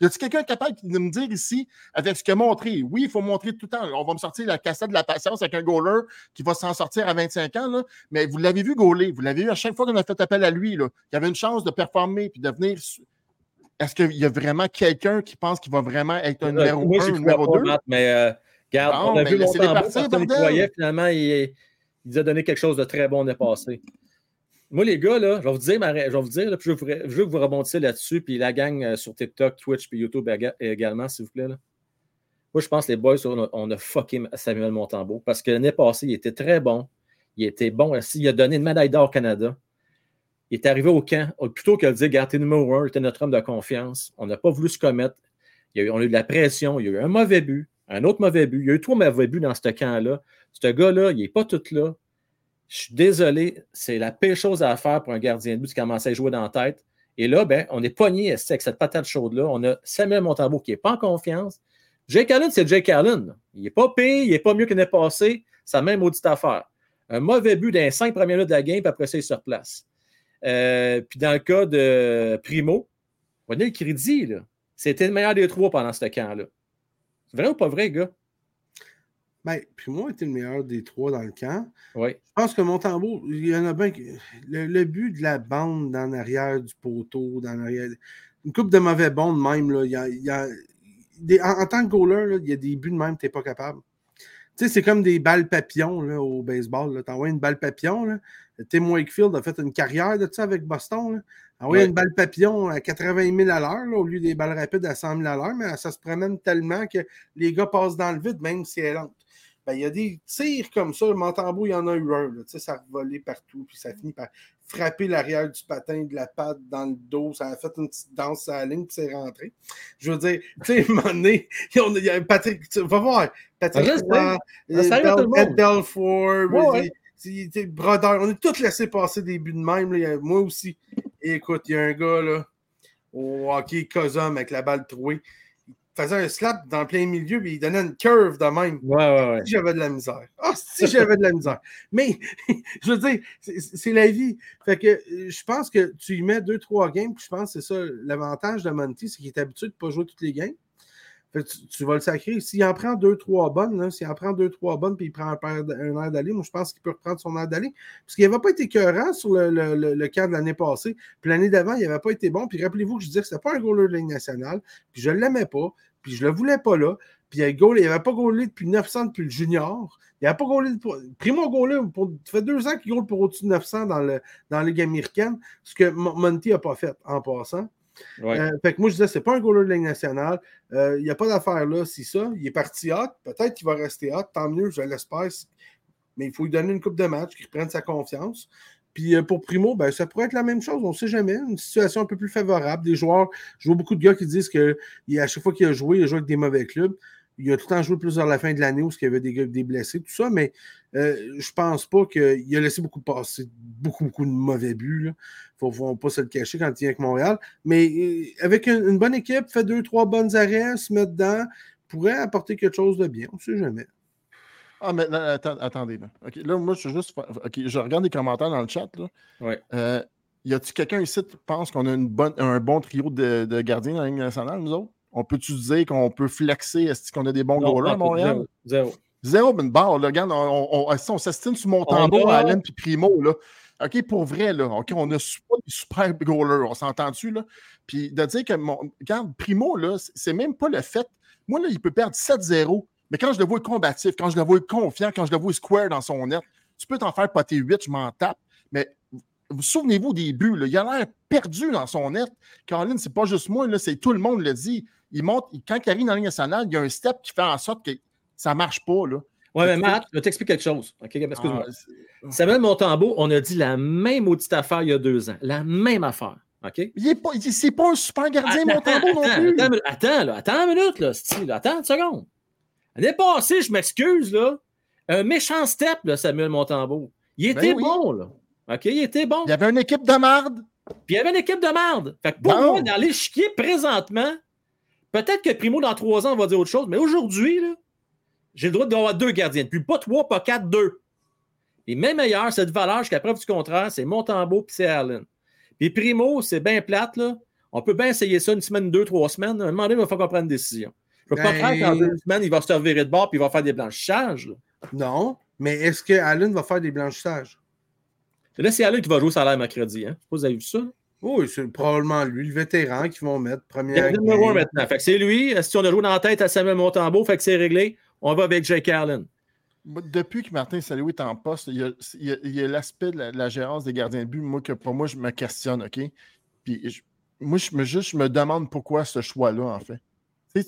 Y a-t-il quelqu'un capable de me dire ici, avec ce qu'il a montré? Oui, il faut montrer tout le temps. On va me sortir la cassette de la patience avec un goaler qui va s'en sortir à 25 ans. Là. Mais vous l'avez vu goaler. Vous l'avez vu à chaque fois qu'on a fait appel à lui. Là. Il avait une chance de performer puis de venir. Est-ce qu'il y a vraiment quelqu'un qui pense qu'il va vraiment être un numéro 1 ou numéro 2? mais euh, regarde, on a vu longtemps, il croyait, finalement, il, il, nous a donné quelque chose de très bon l'année passé. Moi, les gars, là, je vais vous dire, je vous dire je, veux, que vous rebondissiez là-dessus, puis la gang euh, sur TikTok, Twitch, puis YouTube également, s'il vous plaît. Là. Moi, je pense que les boys, on a, fucké Samuel Montembeau parce que l'année passée, il était très bon. Il était bon aussi. Il a donné une médaille d'or au Canada. Il est arrivé au camp. Plutôt que de dire, gardez numéro un, était notre homme de confiance. On n'a pas voulu se commettre. On a eu de la pression. Il y a eu un mauvais but, un autre mauvais but. Il y a eu trois mauvais buts dans ce camp-là. Ce gars-là, il n'est pas tout là. Je suis désolé, c'est la pire chose à faire pour un gardien de but qui commence à jouer dans la tête. Et là, ben, on est pogné avec cette patate chaude-là. On a Samuel Montambeau qui n'est pas en confiance. Jake Allen, c'est Jake Allen. Il n'est pas pire, il n'est pas mieux qu'il n'est passé. Ça même maudite affaire. Un mauvais but dans les cinq premières minutes de la game, puis après ça, il se replace. Euh, puis dans le cas de Primo, on le crédit, C'était le meilleur des trois pendant ce camp-là. C'est vrai ou pas vrai, gars? Ben, Primo était le meilleur des trois dans le camp. Oui. Je pense que Montembeau, il y en a bien. Le, le, but de la bande dans l'arrière du poteau, dans l'arrière. Une coupe de mauvais bonds même, là, il y a, des, en, tant que goaler, il y a des buts de même que tu n'es pas capable. Tu sais, c'est comme des balles papillons là, au baseball. Tu envoies une balle papillon. Là. Tim Wakefield a fait une carrière de ça avec Boston. Envoyer une balle papillon à 80 000 à l'heure au lieu des balles rapides à 100 000 à l'heure, mais ça se promène tellement que les gars passent dans le vide, même si elle est lente. Ben, il y a des tirs comme ça. Le il y en a eu un. Là, ça a volé partout, puis ça finit par frapper l'arrière du patin de la patte dans le dos. Ça a fait une petite danse à la ligne, puis c'est rentré. Je veux dire, tu sais, à un moment donné, il y a Patrick, tu vas voir, Patrick, ah, Ed Belfort, Brodeur, on est tous laissés passer des buts de même. Là. Moi aussi. écoute, il y a un gars là, au hockey Cosum avec la balle trouée faisait un slap dans le plein milieu, puis il donnait une curve de même. Ouais, ouais, ouais. Si j'avais de la misère. Ah, si j'avais de la misère. Mais, je veux dire, c'est la vie. Fait que euh, je pense que tu y mets deux, trois games, puis je pense que c'est ça l'avantage de Monty, c'est qu'il est habitué de ne pas jouer toutes les games. Fait que tu, vas le sacrer. S'il en prend deux, trois bonnes, s'il en prend deux, trois bonnes, puis il prend un, un air d'aller, moi, je pense qu'il peut reprendre son air d'aller. Parce qu'il n'avait pas été écœurant sur le, le, le, camp de l'année passée. Puis l'année d'avant, il n'avait pas été bon. Puis rappelez-vous que je disais que ce n'était pas un goaler de Ligue nationale. Puis je ne l'aimais pas puis je le voulais pas là. Puis il n'avait pas gaulé depuis 900 depuis le junior. Il n'avait pas gaulé. Primo gaulé, pour, ça fait deux ans qu'il gaule pour au-dessus de 900 dans, le, dans la Ligue américaine, ce que Monty n'a pas fait en passant. Euh, fait que moi, je disais, c'est pas un goaler de Ligue nationale. Il n'y a pas d'affaire là, si ça. Il est parti hot. Peut-être qu'il va rester hot. Tant mieux, je l'espère. Mais il faut lui donner une coupe de match, qu'il reprenne sa confiance. Puis pour Primo, ben, ça pourrait être la même chose, on ne sait jamais. Une situation un peu plus favorable. Des joueurs, je vois beaucoup de gars qui disent qu'à chaque fois qu'il a joué, il a joué avec des mauvais clubs il a tout le temps joué plus vers la fin de l'année où il y avait des, des blessés, tout ça, mais euh, je pense pas qu'il a laissé beaucoup passer, beaucoup, beaucoup de mauvais buts. Il ne faut, pas se le cacher quand il vient avec Montréal. Mais euh, avec une, bonne équipe, fait deux, trois bonnes arrêts, se met dedans, pourrait apporter quelque chose de bien. On ne sait jamais. Ah, mais attendez. Là. là, moi, je juste. je regarde les commentaires dans le chat. Là. Ouais. Euh, y a-t-il quelqu'un ici qui pense qu'on a une bonne, un bon trio de, de gardiens dans la Ligue nationale, nous autres? On peut-tu dire qu'on peut flexer? Est-ce qu'on a des bons goalers à Montréal? Zéro. Zéro, une barre. Là, regarde, on, on, on s'estime sur mon tambour à Alain puis Primo. Là. OK, pour vrai, là, OK, on a pas des super goalers, on s'entend-tu, là? Puis de dire que, mon, regarde, Primo, là, c'est même pas le fait. Moi, là, il peut perdre 7-0, mais quand je le vois combatif, quand je le vois confiant, quand je le vois square dans son net, tu peux t'en faire poter 8, je m'en tape, mais vous souvenez-vous des buts, là, il a l'air perdu dans son net. Caroline, c'est pas juste moi, là, c'est tout le monde le dit il monte, quand il arrive dans la ligne nationale, il y a un step qui fait en sorte que ça ne marche pas. Là. Ouais, mais Matt, je vais t'expliquer quelque chose. Excuse-moi. Ah, Samuel Montembeau, on a dit la même audite affaire il y a deux ans. La même affaire. OK? Il n'est pas, pas un super gardien, ah, Montembeau non plus. Attends, attends, là, attends une minute, là, style, attends une seconde. L'année passée, je m'excuse, là. Un méchant step, là, Samuel Montembeau. Il ben était bon, là. OK? Il était bon. Il y avait une équipe de marde. Puis il y avait une équipe de marde. Fait que pour moi, dans l'échiquier, présentement, Peut-être que Primo, dans trois ans, va dire autre chose, mais aujourd'hui, j'ai le droit d'avoir deux gardiens. Puis pas trois, pas quatre, deux. Et même meilleur, cette valeur, jusqu'à preuve du contraire, c'est Montembeau puis c'est Allen. Puis Primo, c'est bien plate, là. On peut bien essayer ça une semaine, deux, trois semaines. À un moment donné, il va falloir qu'on prenne une décision. Je ne peux pas ben... qu'en deux semaines, il va se revirer de bord puis il va faire des blanchissages. Non, mais est-ce que Allen va faire des blanchissages? Là, c'est Allen qui va jouer ça l'air mercredi. Hein? Vous avez vu ça? Oui, c'est probablement lui, le vétéran, qui vont mettre première. Il numéro un maintenant. Fait que c'est lui. Si on a joué dans la tête à Samuel Montembeau, fait que c'est réglé. On va avec Jake Allen. Depuis que Martin Saloué est en poste, il y a, l'aspect de la, gérance des gardiens de but, moi, que pour moi, je me questionne, OK? Puis moi, je me, juste, je me demande pourquoi ce choix-là, en fait.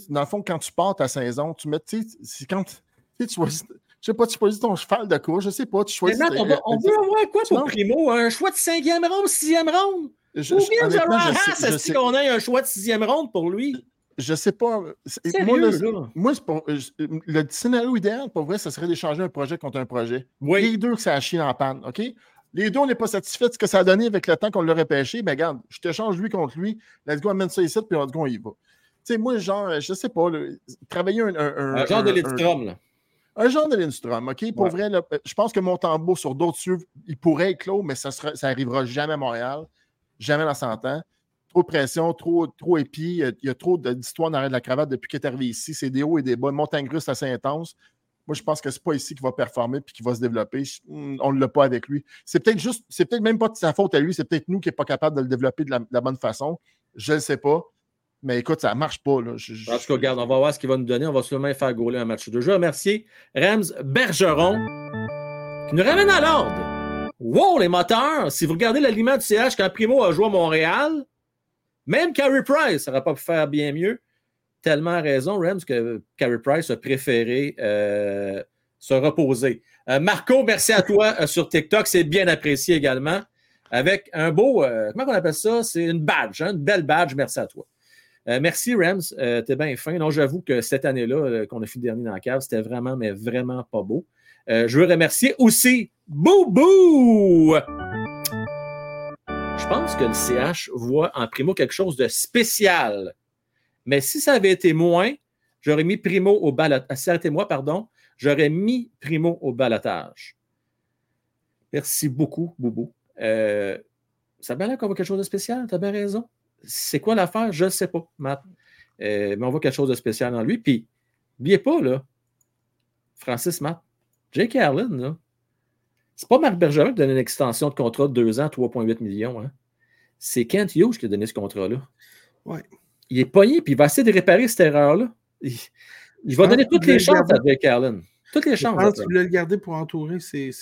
Dans le fond, quand tu pars ta saison, tu mets, tu sais, quand tu choisis, je sais pas, tu choisis ton cheval de course, je sais pas, tu choisis. on, on veut avoir quoi pour Primo? Un choix de cinquième ronde, sixième ronde? Je, Ou bien je, sais, qu'on ait un choix de sixième ronde pour lui? Je sais pas. moi, le, moi pour, le scénario idéal, pour vrai, ce serait d'échanger un projet contre un projet. Oui. Les deux que ça a chié en panne, OK? Les deux, on n'est pas satisfait de ce que ça a donné avec le temps qu'on l'aurait pêché. Mais regarde, je t'échange lui contre lui. Let's go, amène ça ici, puis let's go, on y va. Tu sais, moi, genre, je sais pas, travailler un, un, un, genre de Lindstrom, là. Un genre de Lindstrom, OK? Pour vrai, je pense que mon tambour sur d'autres cieux, il pourrait être clos, mais ça, ça arrivera jamais à Montréal jamais dans 100 ans. Trop de pression, trop, trop épi. Il y a trop d'histoires dans de la cravate depuis qu'il est arrivé ici. C'est des hauts et des bas. Montagne russe assez intense. Moi, je pense que ce n'est pas ici qu'il va performer et qu'il va se développer. Hmm, on ne l'a pas avec lui. C'est peut-être juste, c'est peut-être même pas de sa faute à lui, c'est peut-être nous qui n'est pas capable de le développer de la, bonne façon. Je ne le sais pas. Mais écoute, ça ne marche pas. Là. En tout cas, regarde, on va voir ce qu'il va nous donner. On va sûrement faire gauler un match de jeu. Remercier Rams Bergeron qui nous ramène à l'ordre. Wow, les moteurs! Si vous regardez l'aliment du CH quand Primo a joué à Montréal, même Carey Price n'aurait pas pu faire bien mieux. Tellement raison, Rams, que Carey Price a préféré euh, se reposer. Euh, Marco, merci à toi euh, sur TikTok. C'est bien apprécié également. Avec un beau, comment on appelle ça? C'est une badge, hein? une belle badge. Merci à toi. Merci, Rams. T'es bien fin. Non, j'avoue que cette année-là, qu'on a fait le dernier dans la cave, c'était vraiment, mais vraiment pas beau. Euh, je veux remercier aussi Boubou. Je pense que le CH voit en Primo quelque chose de spécial. Mais si ça avait été moins, j'aurais mis Primo au balotage. Arrêtez-moi, pardon. J'aurais mis Primo au balotage. Merci beaucoup, Boubou. Euh, ça va l'air qu'on voit quelque chose de spécial. Tu as bien raison. C'est quoi l'affaire? Je ne sais pas, Matt. Euh, mais on voit quelque chose de spécial dans lui. Puis, n'oubliez pas, là, Francis Matt, Jake Allen, là, c'est pas Marc Bergeron qui a donné une extension de contrat de 2 ans, 3,8 millions. Hein. C'est Kent Hughes qui a donné ce contrat-là. Ouais. Il est pogné, puis il va essayer de réparer cette erreur-là. Il, va donner toutes les chances à Jake Allen. Toutes les chances. Je pense qu'il voulait le garder pour entourer ses,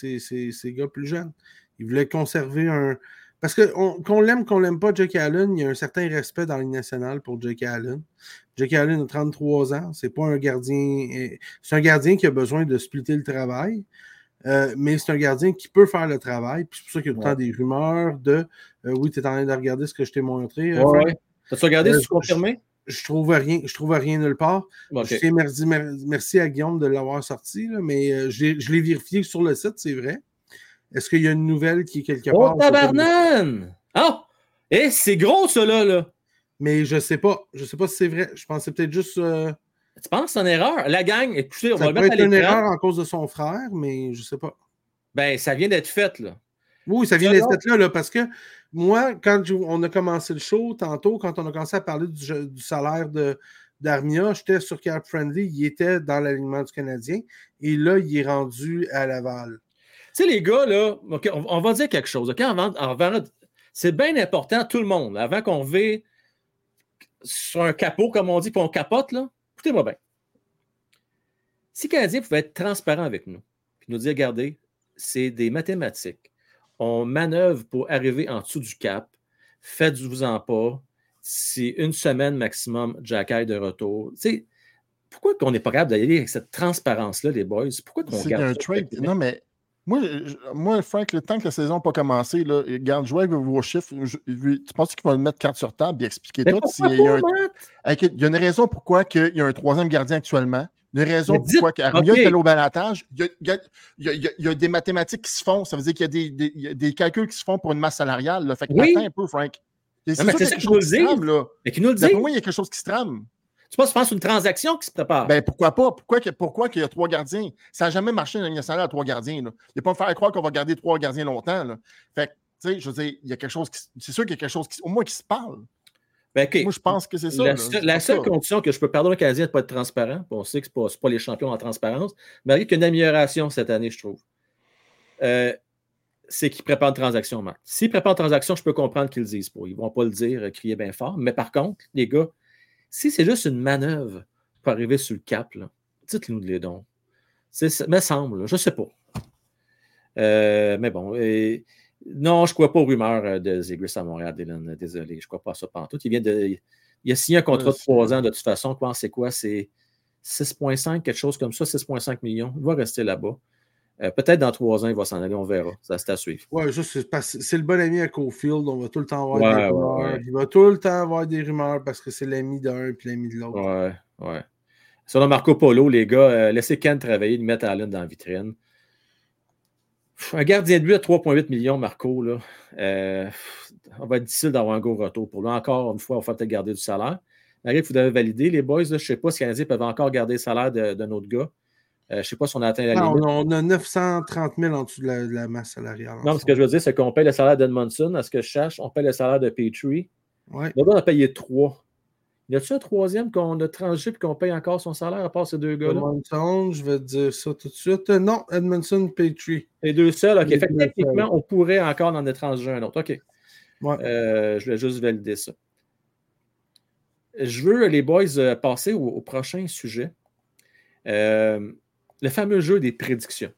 gars plus jeunes. Il voulait conserver un, Parce que qu'on l'aime, qu'on l'aime pas, Jake Allen, il y a un certain respect dans Ligue nationale pour Jake Allen. Jake Allen a 33 ans, c'est pas un gardien. Eh, c'est un gardien qui a besoin de splitter le travail. Euh, mais c'est un gardien qui peut faire le travail. Puis c'est pour ça qu'il y a tout le temps des rumeurs de euh, oui, tu es en train de regarder ce que je t'ai montré. Euh, ouais, As-tu regardé, tu confirmé? Je, trouve rien, je trouve rien nulle part. Je merci, merci, à Guillaume de l'avoir sorti, mais je l'ai vérifié sur le site, c'est vrai. Est-ce qu'il y a une nouvelle qui est quelque oh, part? Oh, tabarnane! Ah! Eh, c'est gros, ça, là, Mais je sais pas. Je sais pas si c'est vrai. Je pensais peut-être juste. Euh, tu penses que c'est une erreur? La gang, écoutez, on va le mettre être une erreur en cause de son frère, mais je sais pas. Ben, ça vient d'être fait, là. Oui, ça vient d'être fait là, là, parce que moi, quand on a commencé le show, tantôt, quand on a commencé à parler du, du salaire de, d'Armia, j'étais sur Cap Friendly, il était dans l'alignement du Canadien, et là, il est rendu à Laval. Tu sais, les gars, là, on, va dire quelque chose. c'est bien important, tout le monde, avant qu'on vive sur un capot, comme on dit, puis on capote, là, écoutez-moi bien. Si le Canadien pouvait être transparent avec nous, puis nous dire, regardez, c'est des mathématiques. On manœuvre pour arriver en dessous du cap. Faites-vous-en pas. C'est une semaine maximum, Jack de retour. Tu sais, pourquoi qu'on n'est pas capable d'aller avec cette transparence-là, les boys? Pourquoi qu'on garde un trade? Non, mais moi, moi, Frank, le temps que la saison n'a pas commencé, là, garde, jouer avec vos chiffres. tu penses qu'il va le mettre carte sur table et expliquer tout? Il y, a il y, a une raison pourquoi il y a un troisième gardien actuellement. Une raison pourquoi Armia okay. est au balatage. Il y, a, il, y a, des mathématiques qui se font. Ça veut dire qu'il y a des, calculs qui se font pour une masse salariale. Là. Fait que oui. un peu, Frank. C'est ça, que je veux dire. Mais qui nous le dit. Pour moi, il y a quelque chose qui se trame. Tu penses, penses une transaction qui se prépare? Ben pourquoi pas? Pourquoi, pourquoi qu'il y a trois gardiens? Ça n'a jamais marché dans la nationale à trois gardiens. Là. Il ne pas me faire croire qu'on va garder trois gardiens longtemps. Là. Fait tu sais, je veux dire, il y a quelque chose qui. C'est sûr qu'il y a quelque chose qui, au moins qui se parle. Ben, Moi, je pense que c'est ça. La, seule, condition que je peux perdre au Canadien de ne pas être transparent, on sait que ce n'est pas, les champions en transparence, mais il y a une amélioration cette année, je trouve. Euh, c'est qu'ils préparent une transaction, Marc. S'ils préparent une transaction, je peux comprendre qu'ils le disent pas. Ils ne vont pas le dire, euh, crier bien fort. Mais par contre, les gars, si c'est juste une manœuvre pour arriver sur le cap, dites-nous de les dons. Ça me semble, je ne sais pas. Euh, mais bon, non, je ne crois pas aux rumeurs euh, de Zegris à Montréal, Dylan. Désolé, je ne crois pas à ça tout. Il vient de. Il a signé un contrat de trois ans de toute façon. C'est quoi? C'est 6,5, quelque chose comme ça, 6,5 millions. Il va rester là-bas. Euh, peut-être dans trois ans, il va s'en aller, on verra. Ça, c'est à suivre. Ouais, c'est le bon ami à Cofield. On va tout le temps avoir des rumeurs. Il va tout le temps avoir des rumeurs parce que c'est l'ami d'un et l'ami de l'autre. Ouais, ouais. Le Marco Polo, les gars, euh, laissez Ken travailler, le mettre Allen dans la vitrine. Un gardien de but à 3,8 millions, Marco, là, euh, on va être difficile d'avoir un gros retour pour lui. Encore une fois, on va peut-être garder du salaire. Marie, vous devez valider. Les boys, je ne sais pas si les Canadiens peuvent encore garder le salaire d'un autre gars. Euh, je ne sais pas si on a atteint la limite. On a 930 000 en dessous de la, masse salariale. Non, ce que je veux dire, c'est qu'on paye le salaire d'Edmondson. À ce que je cherche, on paye le salaire de Petrie. Ouais. Là, on a payé 3. Y a-t-il un troisième qu'on a tranché et qu'on paye encore son salaire à part ces deux gars-là? Edmondson, je vais te dire ça tout de suite. Non, Edmondson, Petrie. Les deux seuls, OK. Fait techniquement, on pourrait encore en étranger un autre. OK. Euh, je vais juste valider ça. Je veux, les boys, euh, passer au, prochain sujet. Euh, le fameux jeu des prédictions.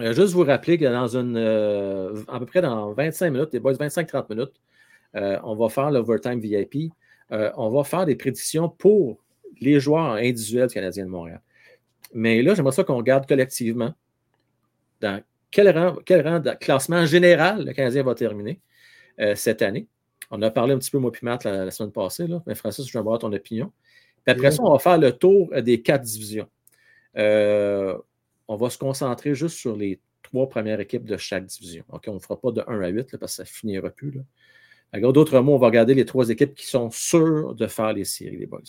Euh, juste vous rappeler que dans une, euh, à peu près dans 25 minutes, les boys, 25-30 minutes, euh, on va faire l'overtime VIP. on va faire des prédictions pour les joueurs individuels du Canadien de Montréal. Mais là, j'aimerais ça qu'on regarde collectivement dans quel rang, quel rang de classement général le Canadien va terminer cette année. On a parlé un petit peu, moi Matt, la, semaine passée, là. mais Francis, je vais avoir ton opinion. Puis après ça, on va faire le tour des quatre divisions. Euh, on va se concentrer juste sur les trois premières équipes de chaque division. on ne fera pas de 1 à 8 parce que ça finira plus. D'autres mots, on va regarder les trois équipes qui sont sûres de faire les séries, les boys.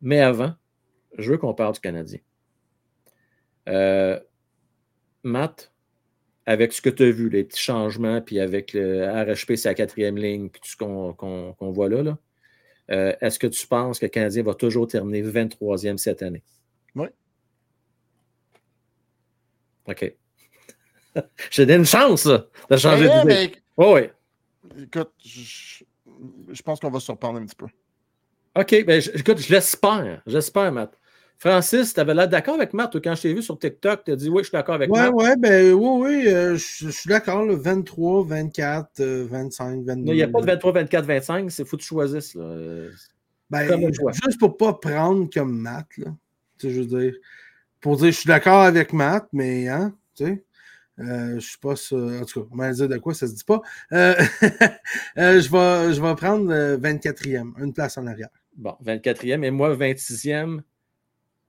Mais avant, je veux qu'on parle du Canadien. Euh, Matt, avec ce que tu as vu, les petits changements, puis avec le RHP, c'est la quatrième ligne, puis tout ce qu'on voit là, euh, est-ce que tu penses que le Canadien va toujours terminer 23e cette année? Oui. OK. J'ai donné une chance de changer de d'idée. Oh, oui. Écoute, je, pense qu'on va se surprendre un petit peu. OK, ben, écoute, je l'espère. J'espère, Matt. Francis, tu avais l'air d'accord avec Matt. Quand je t'ai vu sur TikTok, tu as dit oui, je suis d'accord avec ouais, Matt. Ouais, ben, oui, oui, euh, je, suis d'accord. 23, 24, 25, 22. il n'y a pas de 23, 24, 25. C'est faut que tu choisisses. Là. Ben, juste pour ne pas prendre comme Matt. Là. Dire. Pour dire, je suis d'accord avec Matt, mais, hein, tu sais. Euh, je suis pas En tout cas, on va dire de quoi, ça se dit pas. Euh, euh, je, vais, je vais prendre 24e, une place en arrière. Bon, 24e et moi 26e.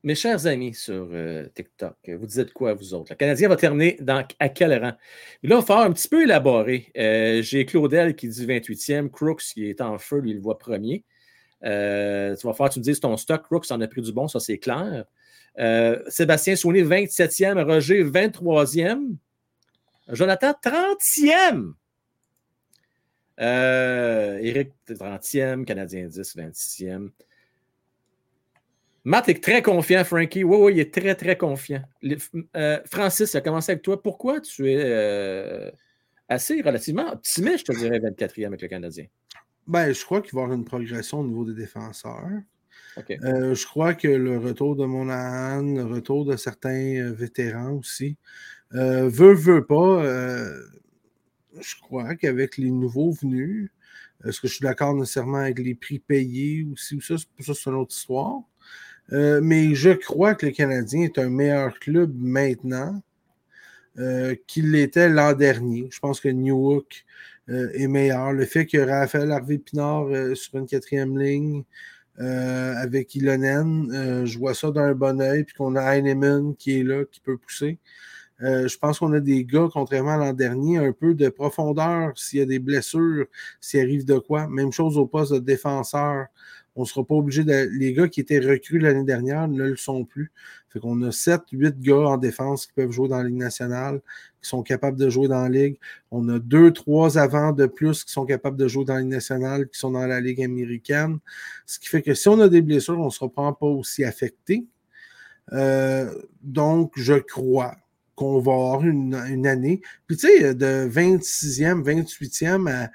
Mes chers amis sur TikTok, vous dites quoi, vous autres? Le Canadien va terminer dans, à quel rang? là, il va falloir un petit peu élaborer. J'ai Claudel qui dit 28e, Crooks qui est en feu, lui, il le voit premier. Tu vas falloir que tu me dises ton stock. Crooks en a pris du bon, ça c'est clair. Sébastien Soigné, 27e, Roger, 23e. Jonathan, 30e. Euh, Eric, 30e. Canadien 10, 26e. Matt est très confiant, Frankie. Oui, oui, il est très, très confiant. Euh, Francis, il a commencé avec toi. Pourquoi tu es euh, assez relativement optimiste, je te dirais, 24e avec le Canadien? Ben, je crois qu'il va y avoir une progression au niveau des défenseurs. je crois que le retour de Monahan, le retour de certains vétérans aussi, euh, veut, veut pas, euh, je crois qu'avec les nouveaux venus, est-ce que je suis d'accord nécessairement avec les prix payés aussi, ça, ça c'est une autre histoire. Euh, mais je crois que le Canadien est un meilleur club maintenant qu'il l'était l'an dernier. Je pense que Newhook est meilleur. Le fait que Raphaël Harvey Pinard sur une quatrième ligne avec Ilonen, je vois ça d'un bon oeil, puis qu'on a Heinemann qui est là, qui peut pousser. Euh, je pense qu'on a des gars, contrairement à l'an dernier, un peu de profondeur s'il y a des blessures, s'il arrive de quoi. Même chose au poste de défenseur. On ne sera pas obligé de. Les gars qui étaient recrues l'année dernière ne le sont plus. Fait qu'on a 7, 8 gars en défense qui peuvent jouer dans la Ligue nationale, qui sont capables de jouer dans la Ligue. On a 2, 3 avants de plus qui sont capables de jouer dans la Ligue nationale, qui sont dans la Ligue américaine. Ce qui fait que si on a des blessures, on ne sera pas aussi affecté. Euh, donc, je crois, qu'on va avoir une, année. Puis tu sais, de 26e, 28e à,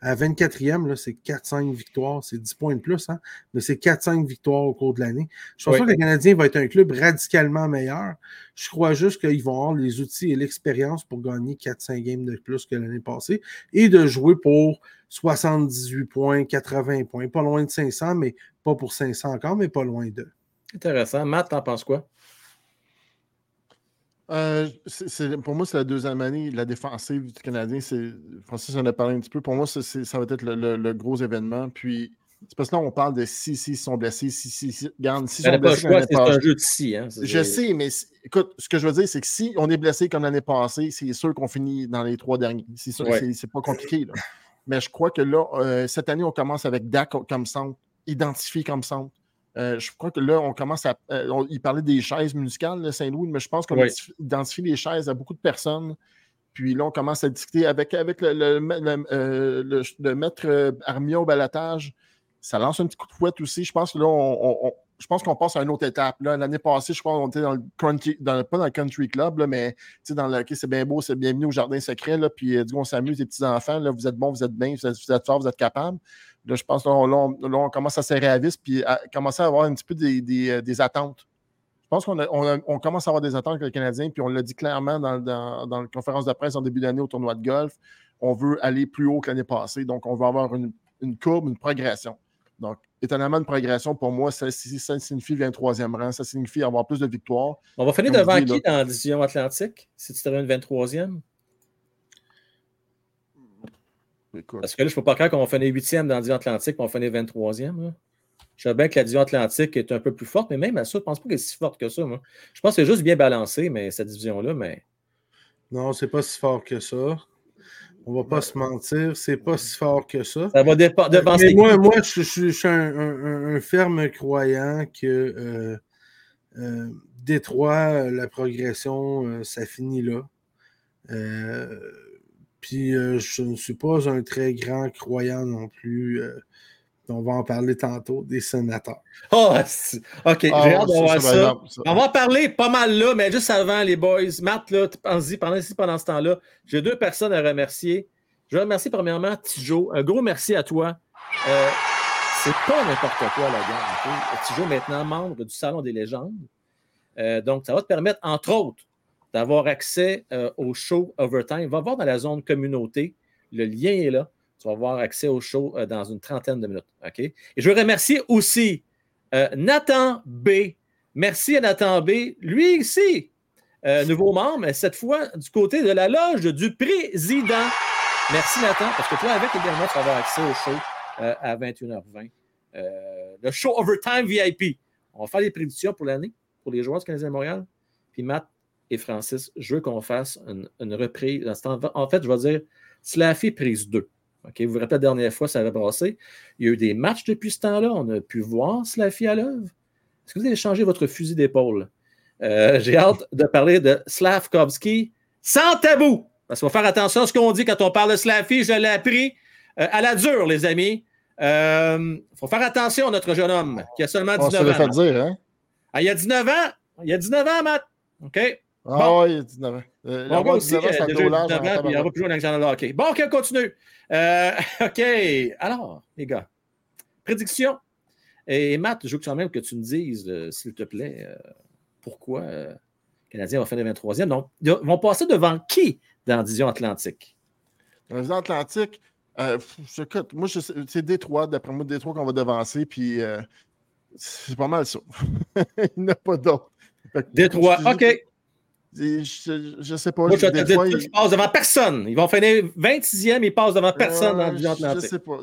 à 24e, c'est 4-5 victoires, c'est 10 points de plus, hein? mais c'est 4-5 victoires au cours de l'année. Je pense que le Canadien va être un club radicalement meilleur. Je crois juste qu'ils vont avoir les outils et l'expérience pour gagner 4-5 games de plus que l'année passée et de jouer pour 78 points, 80 points. Pas loin de 500, mais pas pour 500 encore, mais pas loin d'eux. Intéressant. Matt, t'en penses quoi? Euh, pour moi, c'est la deuxième année. La défensive du Canadien. Francis en a parlé un petit peu. Pour moi, ça va être le, gros événement. Puis, c'est parce que là, on parle de si, si, sont blessés, si, si, si. Regarde, si sont blessés. C'est un jeu de si. Hein, je sais, mais écoute, ce que je veux dire, c'est que si on est blessé comme l'année passée, c'est sûr qu'on finit dans les trois derniers. C'est sûr, c'est pas compliqué. Là. Mais je crois que là, euh, cette année, on commence avec Dak comme centre, identifié comme centre. Euh, je crois que là, on commence à. Euh, il parlait des chaises musicales, de Saint-Louis, mais je pense qu'on identifie les chaises à beaucoup de personnes. Puis là, on commence à discuter avec, avec le, le, euh, maître Armia au balatage. Ça lance un petit coup de fouette aussi. Je pense que là, on, je pense qu'on passe à une autre étape. L'année passée, je crois qu'on était dans le country, dans, pas dans le country club, là, mais dans le c'est bien beau, c'est bienvenu au jardin secret. Là, puis du coup, on s'amuse, les petits-enfants. Vous êtes bons, vous êtes bien, vous êtes, vous êtes forts, vous êtes capables. Là, je pense qu'on on, commence à serrer à vis puis à commencer à avoir un petit peu des, euh, attentes. Je pense qu'on on, commence à avoir des attentes avec le Canadien, puis on l'a dit clairement dans, dans, la conférence de presse en début d'année au tournoi de golf. On veut aller plus haut que l'année passée, donc on va avoir une, courbe, une progression. Donc, étonnamment, une progression, pour moi, ça, ça signifie 23e rang, ça signifie avoir plus de victoires. On va finir devant qui dans la division atlantique, si tu termines 23e? Parce que là, je ne peux pas croire qu'on va finir 8e dans la division atlantique et on va finir 23e. Je sais bien que la division atlantique est un peu plus forte, mais même à ça, je ne pense pas qu'elle est si forte que ça. Moi. Je pense que c'est juste bien balancé, mais cette division-là, mais. Non, c'est pas si fort que ça. On va pas se mentir, c'est pas si fort que ça. Ça va devancer. moi, moi je, suis un, ferme croyant que euh, euh, Détroit, la progression, euh, ça finit là. Puis euh, je ne suis pas un très grand croyant non plus. Euh, on va en parler tantôt, des sénateurs. Oh, OK, j'ai ah, hâte de voir ça. On va en parler pas mal là, mais juste avant, les boys. Matt, là, pensez pendant, pendant ce temps-là. J'ai deux personnes à remercier. Je remercie premièrement Tijo. Un gros merci à toi. Euh, c'est pas n'importe quoi, la gamme. Tu joues maintenant membre du Salon des légendes. Euh, donc, ça va te permettre, entre autres, d'avoir accès euh, au show Overtime. Va voir dans la zone communauté. Le lien est là. Tu vas avoir accès au show euh, dans une trentaine de minutes. Et je veux remercier aussi Nathan B. Merci à Nathan B. Lui ici, nouveau membre, mais cette fois du côté de la loge du président. Merci Nathan, parce que toi, avec également, tu vas avoir accès au show à 21h20. le show Overtime VIP. On va faire les prédictions pour l'année pour les joueurs du Canadien de Montréal. Puis Matt et Francis, je veux qu'on fasse une, reprise. En fait, je vais dire Slaffy prise 2. Ok, Vous vous rappelez la dernière fois, ça avait passé. Il y a eu des matchs depuis ce temps-là. On a pu voir Slaffy à l'œuvre. Est-ce que vous avez changé votre fusil d'épaule? Euh, j'ai hâte de parler de Slavkovski sans tabou. Parce qu'il faut faire attention à ce qu'on dit quand on parle de Slaffy. Je l'ai appris euh, à la dure, les amis. Il euh, faut faire attention à notre jeune homme qui a seulement 19 ans. Ça dire, hein? Ah, il y a 19 ans. Il y a 19 ans, Matt. OK? Ah bon. oui, il y a 19 ans. Euh, on aussi, 19 ans, euh, 19 ans, puis on va plus dans le hockey. Bon, OK, on continue. Euh, OK. Alors, les gars, prédiction. Et Matt, je veux quand même que tu me dises, euh, s'il te plaît, euh, pourquoi euh, les Canadiens vont finir 23e. Donc, ils vont passer devant qui dans la division Atlantique? Dans la division Atlantique, écoute, moi, c'est Détroit, d'après moi, Détroit qu'on va devancer, puis c'est pas mal ça. Il n'y a pas d'autre. Détroit, OK. Je, je, sais pas. Moi, je ils passent devant personne. Ils vont finir 26e, ils passent devant personne dans le Je sais pas.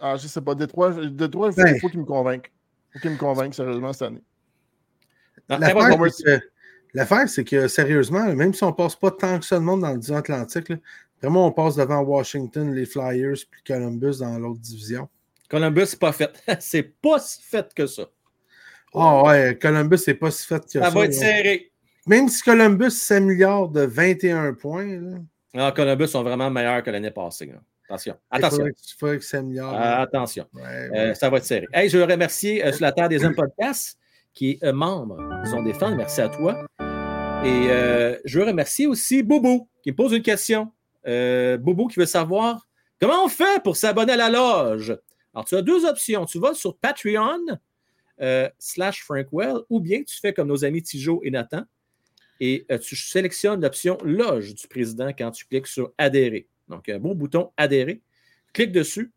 Ah, je sais pas. Détroit, Détroit il faut, ben. faut qu'il me convainque. Il faut qu'il me convainque sérieusement cette année. L'affaire, c'est que sérieusement, même si on ne passe pas tant que ça de monde dans le division Atlantique, là, vraiment, on passe devant Washington, les Flyers, puis Columbus dans l'autre division. Columbus, c'est pas fait. c'est pas si fait que ça. Ah oh, ouais, Columbus, c'est pas si fait que ça. Ça va être serré. Même si Columbus s'améliore de 21 points. Là. Non, Columbus sont vraiment meilleurs que l'année passée. Attention. Attention. Il faudrait que ça s'améliore. attention. Euh, ça va être serré. Hey, je veux remercier euh, sur la Terre des Hommes Podcast, qui est euh, membre. Ils sont des fans. Merci à toi. Et je veux remercier aussi Boubou, qui me pose une question. Boubou qui veut savoir comment on fait pour s'abonner à la loge? Alors, tu as deux options. Tu vas sur Patreon euh, slash Frankwell ou bien tu fais comme nos amis Tijo et Nathan et euh, tu sélectionnes l'option Loge du président quand tu cliques sur Adhérer. Donc, un bon bouton Adhérer. Clique dessus.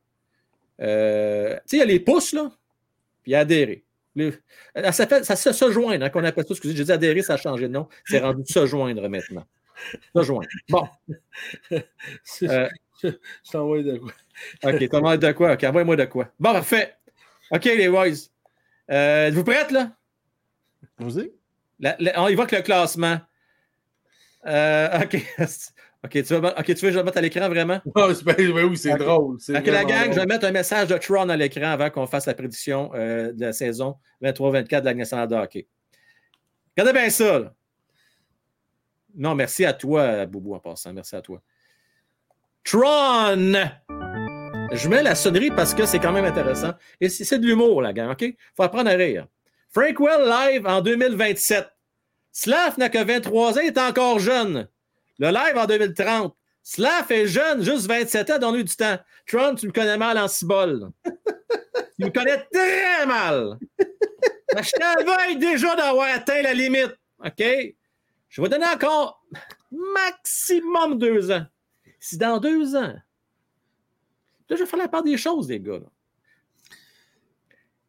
Euh, tu sais, il y a les pouces, là, puis Adhérer. ça, fait, ça se joindre, hein, qu'on appelle ça. Excusez, j'ai dit adhérer, ça a changé de nom. C'est rendu se joindre maintenant. Se joindre. Bon. je t'envoie de quoi? OK, t'envoies de quoi? OK, envoie-moi de quoi. Bon, parfait. OK, les boys. Euh, Êtes-vous prêtes, là? Vas-y. On y voit que le classement. Euh, OK. OK, tu, veux, OK, tu veux que je le mette à l'écran vraiment? Oh, oui, c'est drôle. OK, la gang, je vais mettre un message de Tron à l'écran avant qu'on fasse la prédiction euh, de la saison 23-24 de la nationale de hockey. Regardez bien ça. Là. Non, merci à toi, Boubou, en passant. Merci à toi. Tron! Je mets la sonnerie parce que c'est quand même intéressant. Et c'est de l'humour, la gang, OK? Faut apprendre à rire. Frankwell live en 2027. Slav n'a que 23 ans, il est encore jeune. Le live en 2030. Slav est jeune, juste 27 ans, donne-lui du temps. Tron, tu me connais mal en cibole. tu me connais très mal. Je t'avais déjà d'avoir atteint la limite. OK? Je vais donner encore maximum deux ans. Si dans deux ans, Là, je vais faire la part des choses, les gars.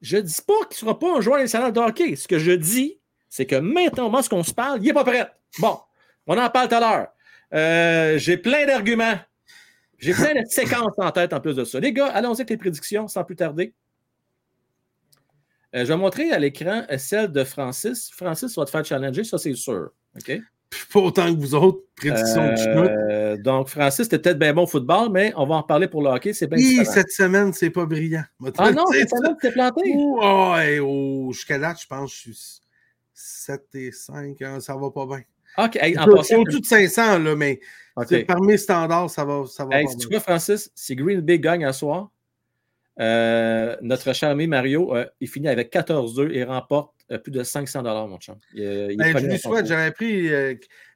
Je ne dis pas qu'il ne sera pas un joueur national de hockey. Ce que je dis, c'est que maintenant, moment ce qu'on se parle, il n'est pas prêt. Bon, on en parle tout à l'heure. Euh, j'ai plein d'arguments. J'ai plein de séquences en tête en plus de ça. Les gars, allons-y avec les prédictions sans plus tarder. Euh, je vais montrer à l'écran celle de Francis. Francis va te faire challenger, ça c'est sûr. OK? Pas autant que vous autres, prédiction euh, Donc, Francis, c'était peut-être bien bon au football, mais on va en parler pour le hockey. C'est bien Oui, cette semaine, c'est pas brillant. Ah non, cette semaine, t'es planté. Oh, oh, jusqu'à là, je pense que je suis 7 et 5. Hein, ça va pas bien. OK. Hey, en passant, au-dessus de 500, là, mais okay. parmi les standards, ça va, ça va hey, si tu vois, Francis, si Green Bay gagne un soir, Euh, notre cher ami Mario, euh, il finit avec 14-2 et remporte euh, plus de 500 mon chum. Il, ben, je lui souhaite, j'aurais pris,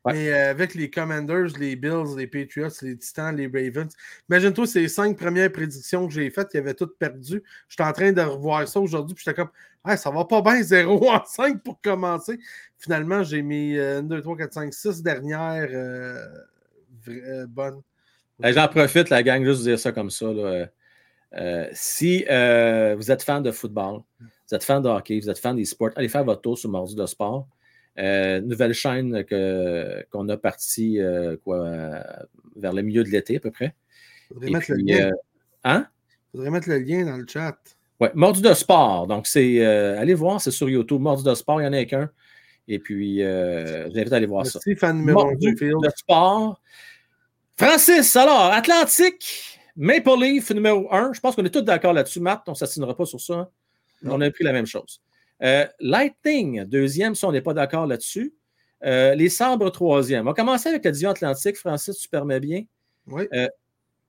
mais avec les Commanders, les Bills, les Patriots, les Titans, les Ravens. Imagine-toi ces cinq premières prédictions que j'ai faites, qui avaient toutes perdu. J'étais en train de revoir ça aujourd'hui, puis j'étais comme, ah, ça va pas bien, 0 en 5 pour commencer. Finalement, j'ai mis 1, 2, 3, 4, 5, 6 dernières bonnes. J'en profite, la gang, juste de dire ça comme ça. Là. Euh, si euh, vous êtes fan de football, vous êtes fan de hockey, vous êtes fan des sports, allez faire votre tour sur Mardi de Sport. Euh, nouvelle chaîne qu'on a partie quoi, vers le milieu de l'été à peu près. Faudrait mettre le lien. hein? Faudrait mettre le lien dans le chat. Oui, Mordu de Sport. Donc, c'est allez voir, c'est sur YouTube. Mordu de Sport, il n'y en a qu'un. Et puis, j'invite à aller voir Merci, ça. fan Mordu de Sport. Francis, alors, Atlantique. Maple Leaf numéro 1, je pense qu'on est tous d'accord là-dessus. Matt, on ne s'assinera pas sur ça. On a pris la même chose. Euh, Lightning, deuxième, si on n'est pas d'accord là-dessus. Euh, les Sabres, troisième. On va commencer avec la division Atlantique. Francis, tu permets bien. Oui. Euh,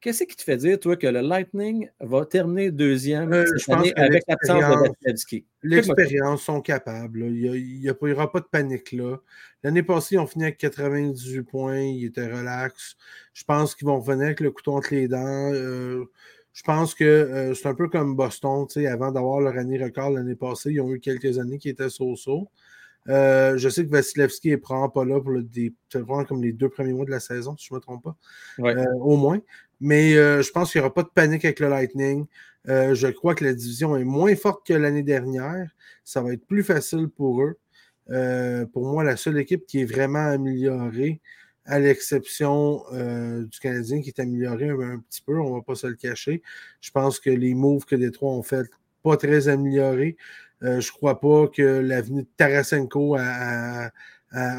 qu'est-ce qui te fait dire, toi, que le Lightning va terminer deuxième cette année avec l'absence de Vasilevski? L'expérience, sont capables. Il n'y aura pas de panique là. L'année passée, ils ont fini avec 98 points. Ils étaient relax. Je pense qu'ils vont revenir avec le couteau entre les dents. Euh, je pense que euh, c'est un peu comme Boston. Avant d'avoir leur année record l'année passée, ils ont eu quelques années qui étaient so-so. Euh, je sais que Vasilevski est probablement pas là pour le, des, comme les deux premiers mois de la saison, si je ne me trompe pas. au moins. Mais je pense qu'il n'y aura pas de panique avec le Lightning. je crois que la division est moins forte que l'année dernière. Ça va être plus facile pour eux. Euh, pour moi, la seule équipe qui est vraiment améliorée, à l'exception euh, du Canadien qui est amélioré un, petit peu, on ne va pas se le cacher. Je pense que les moves que les trois ont fait, pas très améliorés. Euh, je ne crois pas que l'avenue de Tarasenko à,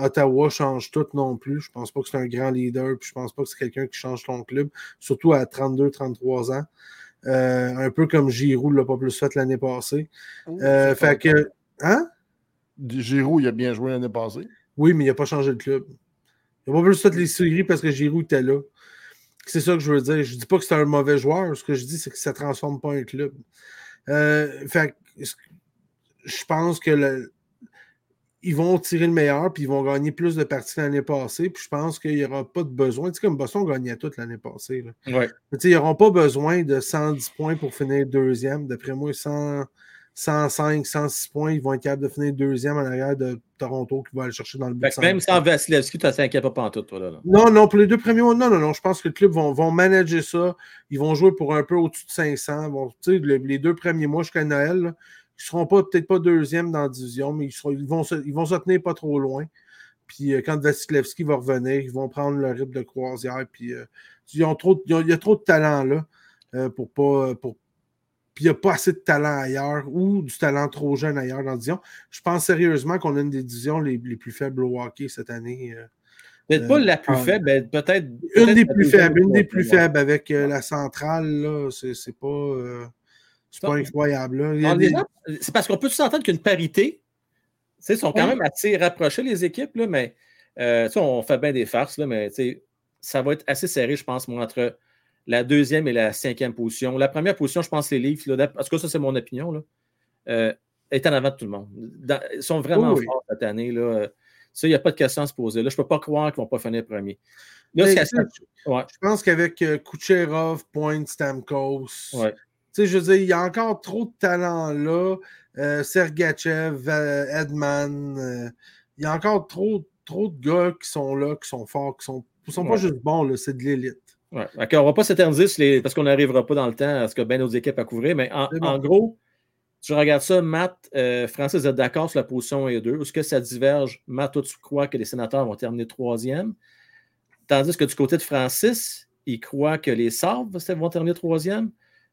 Ottawa change tout non plus. Je ne pense pas que c'est un grand leader, puis je ne pense pas que c'est quelqu'un qui change ton club, surtout à 32-33 ans. un peu comme Giroud ne l'a pas plus fait l'année passée. fait que. Hein? Giroud, il a bien joué l'année passée. Oui, mais il n'a pas changé de club. Il n'a pas plus fait les séries parce que Giroud était là. C'est ça que je veux dire. Je ne dis pas que c'est un mauvais joueur. Ce que je dis, c'est que ça ne transforme pas un club. Euh, fait, je pense que ils vont tirer le meilleur puis ils vont gagner plus de parties l'année passée. Puis je pense qu'il n'y aura pas de besoin. Tu sais, comme Boston gagnait tout l'année passée. Ouais. ils n'auront pas besoin de 110 points pour finir deuxième. D'après moi, 100, 105, 106 points, ils vont être capables de finir deuxième en arrière de Toronto qui va aller chercher dans le but. Même sans Vasilevski, tu t'inquiètes pas tout, toi. Là, Non, non, pour les deux premiers mois, non, non, non. Je pense que le club vont, vont manager ça. Ils vont jouer pour un peu au-dessus de 500. Bon, les deux premiers mois jusqu'à Noël, ils ne seront peut-être pas deuxième dans la division, mais ils, seront, ils, vont se, ils vont se tenir pas trop loin. Puis euh, quand Vasilevski va revenir, ils vont prendre le rythme de croisière. Puis euh, ils ont trop, il y a trop de talent là euh, pour pas pour puis il n'y a pas assez de talent ailleurs ou du talent trop jeune ailleurs dans la division. Je pense sérieusement qu'on a une des divisions les, plus faibles au hockey cette année. Peut-être pas la plus faible, peut-être. une des plus faibles, une des plus faibles avec la centrale, là, c'est pas, euh, pas incroyable. C'est parce qu'on peut s'entendre qu'une parité, ils sont quand même assez rapprochés, les équipes, là, mais on fait bien des farces, là, mais ça va être assez serré, je pense, moi, entre la deuxième et la cinquième position. La première position, je pense les livres, là, parce que ça, c'est mon opinion, là, euh, est en avant de tout le monde. ils sont vraiment forts cette année. Là. Ça, il n'y a pas de question à se poser. Là, je ne peux pas croire qu'ils ne vont pas finir premier. Je pense qu'avec euh, Kucherov, Point, Stamkos, je veux dire, il y a encore trop de talent là. Euh, Sergachev, Edman, il y a encore trop, trop de gars qui sont là, qui sont forts, qui sont, sont pas juste bons, c'est de l'élite. Ouais. on ne va pas s'éterniser parce qu'on n'arrivera pas dans le temps à ce que bien d'autres équipes à couvrir, mais en, gros, tu regardes ça, Matt, euh, Francis est d'accord sur la position 1 et 2. Est-ce que ça diverge? Matt, toi, tu crois que les sénateurs vont terminer troisième, tandis que du côté de Francis, il croit que les Sabres vont terminer troisième?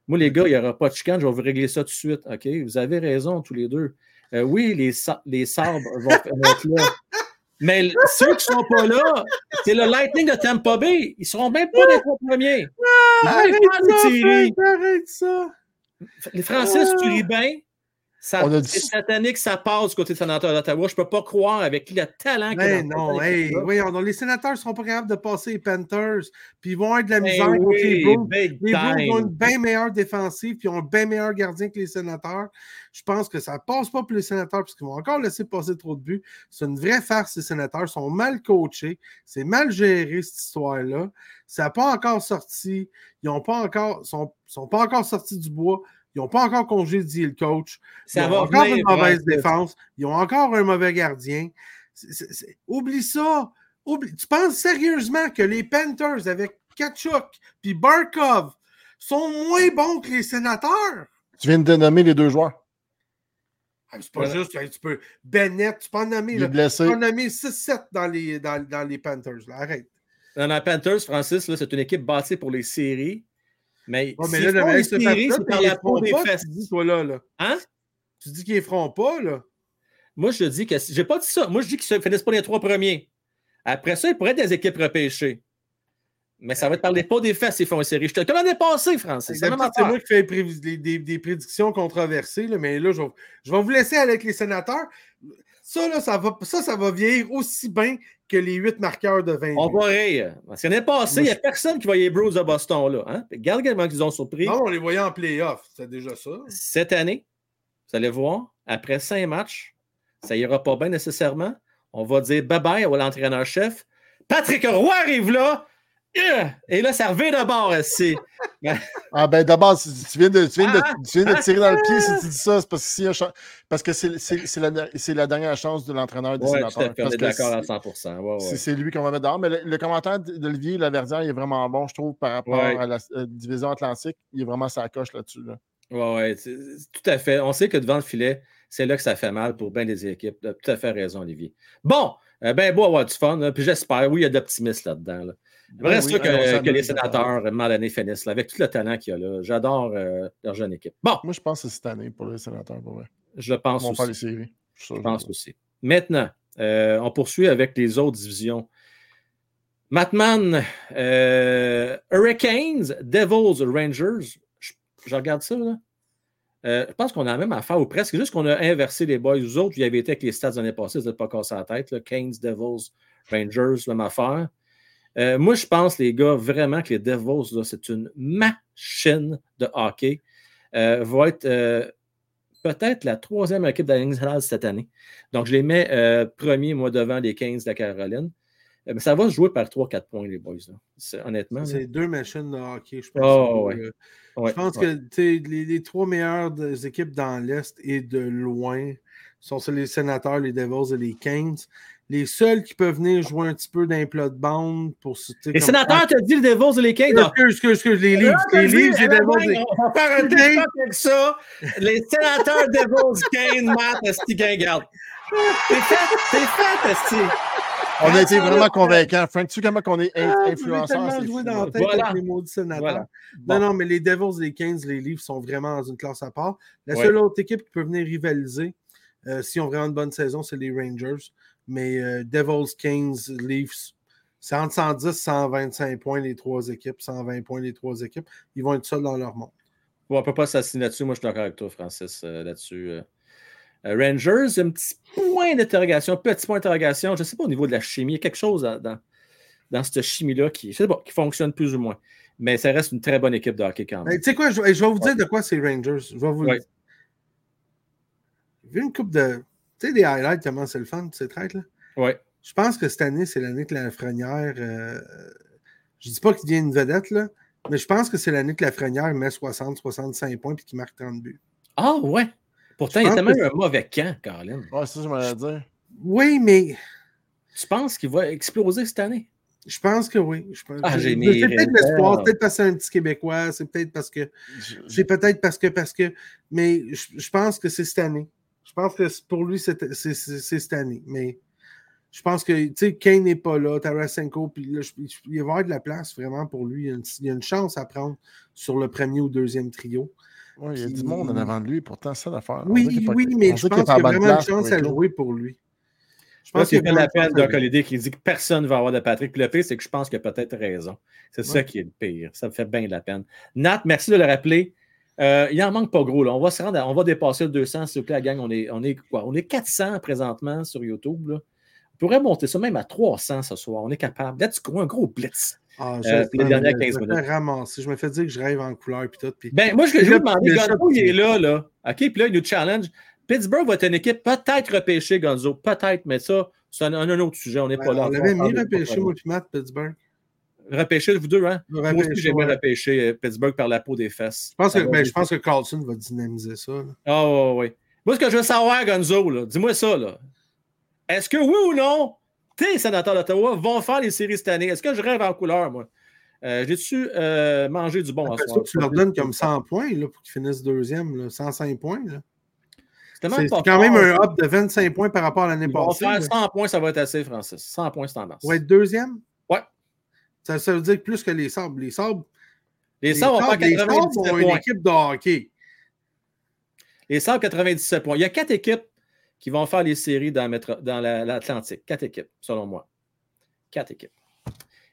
Moi, les gars, il n'y aura pas de chicane, je vais vous régler ça tout de suite. OK? Vous avez raison, tous les deux. Euh, oui, les, les Sabres vont être là. Mais ceux qui ne sont pas là, c'est le Lightning de Tampa Bay. Ils ne seront même pas les trois premiers. Ah, arrête, ça, arrête ça. Les Français, tu ris bien. Ça, on a dit... satanique, ça passe du côté des sénateurs d'Ottawa. Je ne peux pas croire avec le talent qu'il a. non, hey, oui, les sénateurs ne seront pas capables de passer les Panthers. Puis ils vont avoir de la misère hey, contre les Bulls ont une bien meilleure défensive, puis ils ont un bien meilleur gardien que les sénateurs. Je pense que ça ne passe pas pour les sénateurs, parce qu'ils vont encore laisser passer trop de buts. C'est une vraie farce, les sénateurs. Ils sont mal coachés. C'est mal géré, cette histoire-là. Ça n'a pas encore sorti. Ils sont, sont pas encore sortis du bois. Ils n'ont pas encore congédié le coach. Ils ont encore une mauvaise défense. Ils ont encore un mauvais gardien. Oublie ça. Tu penses sérieusement que les Panthers avec Kachuk et Barkov sont moins bons que les sénateurs? Tu viens de nommer les deux joueurs. Ah, c'est pas juste, tu peux. Bennett, tu peux en nommer. Tu peux en nommer 6-7 dans les, dans, dans les Panthers. Arrête. Dans les Panthers, Francis, c'est une équipe bâtie pour les séries. Mais, ouais, mais là, le se c'est par la peau des fesses. Tu dis, toi, là, là. Hein? Tu dis qu'ils ne feront pas, là. Moi, je dis que. J'ai pas dit ça. Moi, je dis qu'ils ne finissent pas les trois premiers. Après ça, ils pourraient être des équipes repêchées. Mais ça va être par les des fesses s'ils font une série. Je te comme l'année passée, Francis. C'est moi qui fais des, des, des, prédictions controversées, là, mais là, je vais, je vais, vous laisser avec les sénateurs. Ça, là, ça va, ça, ça va vieillir aussi bien que les huit marqueurs de 20 On va rire. Parce qu'année passée, il n'y a personne qui voyait les Bruce de Boston. Là, hein? Regarde comment ils ont surpris. Non, on les voyait en playoff. C'est déjà ça. Cette année, vous allez voir, après cinq matchs, ça n'ira pas bien nécessairement. On va dire bye-bye à l'entraîneur-chef. Patrick Roy arrive là. Et là, ça revient d'abord aussi. ah ben d'abord, tu viens de, tu viens de, tu viens de tirer dans le pied si tu dis ça, c'est parce que, parce que c'est, la, la, dernière chance de l'entraîneur des ouais, sénateurs. On est d'accord à 100%. Ouais, ouais. C'est, lui qu'on va mettre dehors. Mais le, commentaire d'Olivier Laverdière il est vraiment bon, je trouve, par rapport à la euh, division atlantique. Il est vraiment sa coche là-dessus. Là. Oui, ouais, tout à fait. On sait que devant le filet, c'est là que ça fait mal pour bien des équipes. Tu as tout à fait raison, Olivier. Bon, euh, ben beau avoir du fun. puis j'espère, oui, il y a de l'optimisme là-dedans. Là. J'aimerais oui, que, que les sénateurs, à donné, finissent avec tout le talent qu'il y a là. J'adore euh, leur jeune équipe. Bon. Moi, je pense que c'est cette année pour les sénateurs. Pour vrai. Je le pense Ils vont aussi. Faire les séries. Je, je pense aussi. Maintenant, euh, on poursuit avec les autres divisions. Matman, euh, Hurricanes, Devils, Rangers. Je, je regarde ça, là. Euh, je pense qu'on a la même affaire, ou presque. juste qu'on a inversé les boys. Vous autres, vous y avez été avec les stats l'année passée, vous n'êtes pas cassé la tête. Là. Canes, Devils, Rangers, même affaire. Euh, moi, je pense, les gars, vraiment que les Devils, c'est une machine de hockey. Euh, va être euh, peut-être la troisième équipe de la cette année. Donc, je les mets euh, premiers, moi, devant les 15 de la Caroline. Mais ça va se jouer par 3-4 points, les boys. Là. Honnêtement. C'est deux machines de hockey, je pense. Oh, ouais. Ouais, je pense ouais. que les, les, trois meilleures équipes dans l'Est et de loin sont les sénateurs, les Devils et les Kings. Les seuls qui peuvent venir jouer un petit peu d'un plat de bande pour Les sénateurs, tu as dit les Devils et les Kings. Excuse, excuse, excuse, les Leafs. Les Leafs et les Devils. On va faire un débat avec ça. Les sénateurs, Devils, Kings, Matt, Esti, Guingarde. T'es fait, t'es fait, Esti. On a été vraiment convaincants. Frank, tu sais comment on est influenceur? Ah, joué dans la tête voilà. avec les maudits sénateurs. Voilà. Bon. Non, non, mais les Devils, les Kings, les Leafs sont vraiment dans une classe à part. La seule ouais. autre équipe qui peut venir rivaliser, euh, s'ils ont vraiment une bonne saison, c'est les Rangers. Mais euh, Devils, Kings, Leafs, c'est entre 110 et 125 points les trois équipes, 120 points les trois équipes. Ils vont être seuls dans leur monde. Bon, on ne peut pas s'assigner là-dessus. Moi, je suis d'accord avec toi, Francis, euh, là-dessus. Euh, Rangers, un petit point d'interrogation, petit point d'interrogation. Je ne sais pas au niveau de la chimie, il y a quelque chose dans, dans, dans cette chimie-là qui, pas, qui fonctionne plus ou moins. Mais ça reste une très bonne équipe de hockey quand même. Tu sais quoi, je, je, vais vous dire ouais. de quoi c'est Rangers. Je vais vous ouais. J'ai vu une coupe de. Tu sais, des highlights, comment c'est le fun, ces traites là? Oui. Je pense que cette année, c'est l'année que la Frenière. Euh, je dis pas qu'il devient une vedette, là, mais je pense que c'est l'année que la Frenière met 60-65 points et qu'il marque 30 buts. Ah, ouais. Pourtant, il tellement que... un mauvais camp, Caroline. Ouais, ça, je m'allais dire. Oui, mais. Tu penses qu'il va exploser cette année? Je pense que oui. Je pense... Ah, j'ai C'est peut-être l'espoir, peut-être parce que c'est un petit Québécois, c'est peut-être parce que. C'est peut-être parce que. parce que. Mais je, je pense que c'est cette année. Je pense que pour lui, c'est cette année. Mais je pense que, tu sais, Kane n'est pas là, Tarasenko, puis là, je, je, il va y avoir de la place vraiment pour lui. Il y, a une, il y a une chance à prendre sur le premier ou deuxième trio. Oui, il y a du monde en avant de lui, pourtant, ça l'affaire. Oui, oui, pas, mais je pense qu'il y a vraiment une chance à jouer pour lui. Je pense qu'il y a la peine Doc Holiday qui dit que personne ne va avoir de Patrick. Puis le pire, c'est que je pense qu'il a peut-être raison. C'est ouais. ça qui est le pire. Ça me fait bien de la peine. Nat, merci de le rappeler. Euh, il en manque pas gros. Là. On va se rendre, on va dépasser le 200, s'il vous plaît, la gang. On est, on est quoi? On est 400 présentement sur YouTube. Là. On pourrait monter ça même à 300 ce soir. On est capable. Let's go, un gros blitz. Ah, euh, les dernières 15 je. Ramasser. Je me fais dire que je rêve en couleur et tout. Puis... Ben, moi, je, je vais demander, Gonzo, il est là, là. OK, puis là, il nous challenge. Pittsburgh va être une équipe peut-être repêchée, Gonzo. Peut-être, mais ça, c'est un, un, autre sujet. On n'est pas là. On l'avait mis repêché, moi, puis Matt, Pittsburgh. Repêcher, vous deux, hein? Moi aussi, j'aimerais ouais. repêcher euh, Pittsburgh par la peau des fesses. Je pense que, ben, je pense que Carlson va dynamiser ça. Ah, oh, oui. Moi, ce que je veux savoir, Gonzo, dis-moi ça. là. Est-ce que oui ou non, tes sénateurs d'Ottawa vont faire les séries cette année? Est-ce que je rêve en couleur, moi? Euh, J'ai-tu euh, mangé du bon à soir? Tu leur donnes comme 100 points là, pour qu'ils finissent deuxième, là, 105 points. C'est quand même un hop de 25 points par rapport à l'année passée. Faire 100 points, ça va être assez, Francis. 100 points, c'est en masse. Va être deuxième? Ouais. Ça, ça, veut dire plus que les Sabres. Les Sabres, les sabres vont faire 97 points. une équipe de hockey. Les Sabres, 97 points. Il y a quatre équipes qui vont faire les séries dans, dans l'Atlantique. Quatre équipes, selon moi. Quatre équipes.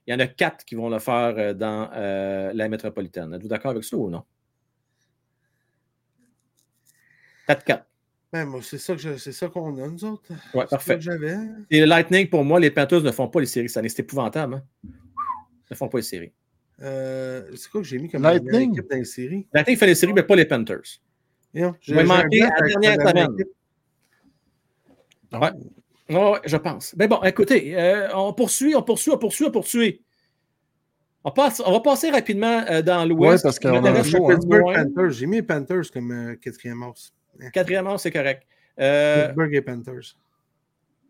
Il y en a quatre qui vont le faire euh, dans euh, la métropolitaine. Êtes-vous d'accord avec ça ou non? 4-4. Ben, c'est ça, ça qu'on a, nous autres. Oui, parfait. Et le Lightning, pour moi, les Panthers ne font pas les séries cette année. C'est épouvantable. Hein? Ils ne font pas les séries. Euh, c'est quoi que j'ai mis comme Lightning équipe dans les séries? Lightning fait les séries, mais pas les Panthers. Yeah, j'ai manqué à la dernière semaine. Ouais. Oui, je pense. Mais bon, écoutez, euh, on poursuit, on poursuit, on poursuit, on poursuit. On, passe, on va passer rapidement euh, dans l'Ouest. Oui, parce qu'on a Pittsburgh Panthers. J'ai mis Panthers comme euh, quatrième os. Quatrième os, c'est correct. Pittsburgh et Panthers.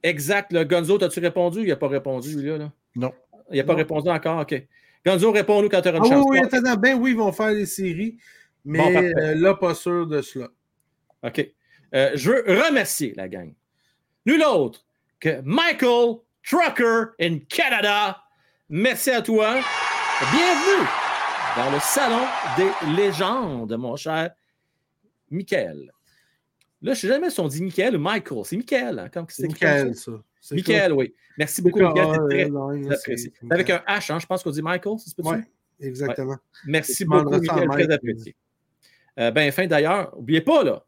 Exact. Le Gonzo, as-tu répondu? Il n'a pas répondu, lui, là. Non. Il n'a pas répondu encore? OK. Gonzo, réponds-nous quand tu auras une ah, chance. Oui, oui, attends, ben oui, ils vont faire les séries, mais là, pas sûr de cela. OK. je veux remercier la gang. Nul autre que Michael Trucker in Canada. Merci à toi. Bienvenue dans le salon des légendes, mon cher Michael. Là, je ne sais jamais si on dit Michael ou Michael. C'est Michael. Hein, c'est Michael, ça. Michael, oui. Merci beaucoup, Michael. Avec un H, hein, je pense qu'on dit Michael, c'est Oui, exactement. Merci beaucoup, Michael. Très apprécié. Euh, ben, fin d'ailleurs, n'oubliez pas, là,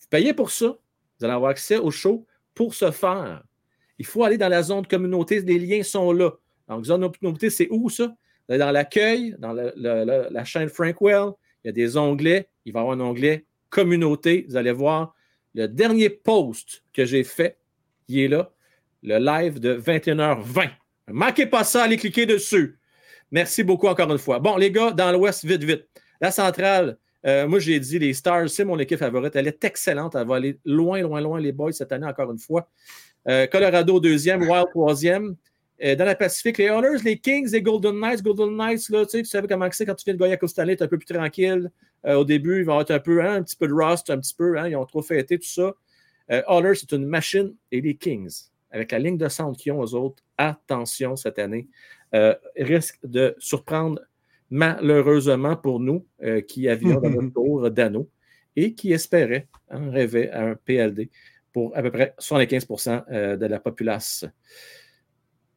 vous payez pour ça. Vous allez avoir accès au show pour ce faire. Il faut aller dans la zone de communauté. Les liens sont là. Donc, zone de communauté, c'est où ça? Dans l'accueil, dans la chaîne Frankwell, il y a des onglets. Il va y avoir un onglet communauté. Vous allez voir le dernier post que j'ai fait. Il est là. Le live de 21h20. Ne manquez pas ça, allez cliquer dessus. Merci beaucoup encore une fois. Bon, les gars, dans l'Ouest, vite, vite. La centrale, euh, moi, j'ai dit, les Stars, c'est mon équipe favorite. Elle est excellente. Elle va aller loin, loin, loin, les boys, cette année, encore une fois. Euh, Colorado, deuxième. Wild, troisième. Euh, dans la Pacifique, les Oilers, les Kings, les Golden Knights. Golden Knights, là, tu, sais, savais comment c'est quand tu viens de gagner à tu es un peu plus tranquille. au début, ils vont être un peu, hein, un petit peu de rust, un petit peu, hein, ils ont trop fêté, tout ça. Oilers, c'est une machine. Et les Kings, avec la ligne de centre qu'ils ont aux autres, attention cette année, risque de surprendre malheureusement pour nous euh, qui avions dans notre tour d'anneau et qui espéraient, hein, rêvaient à un PLD pour à peu près 75% euh, de la populace.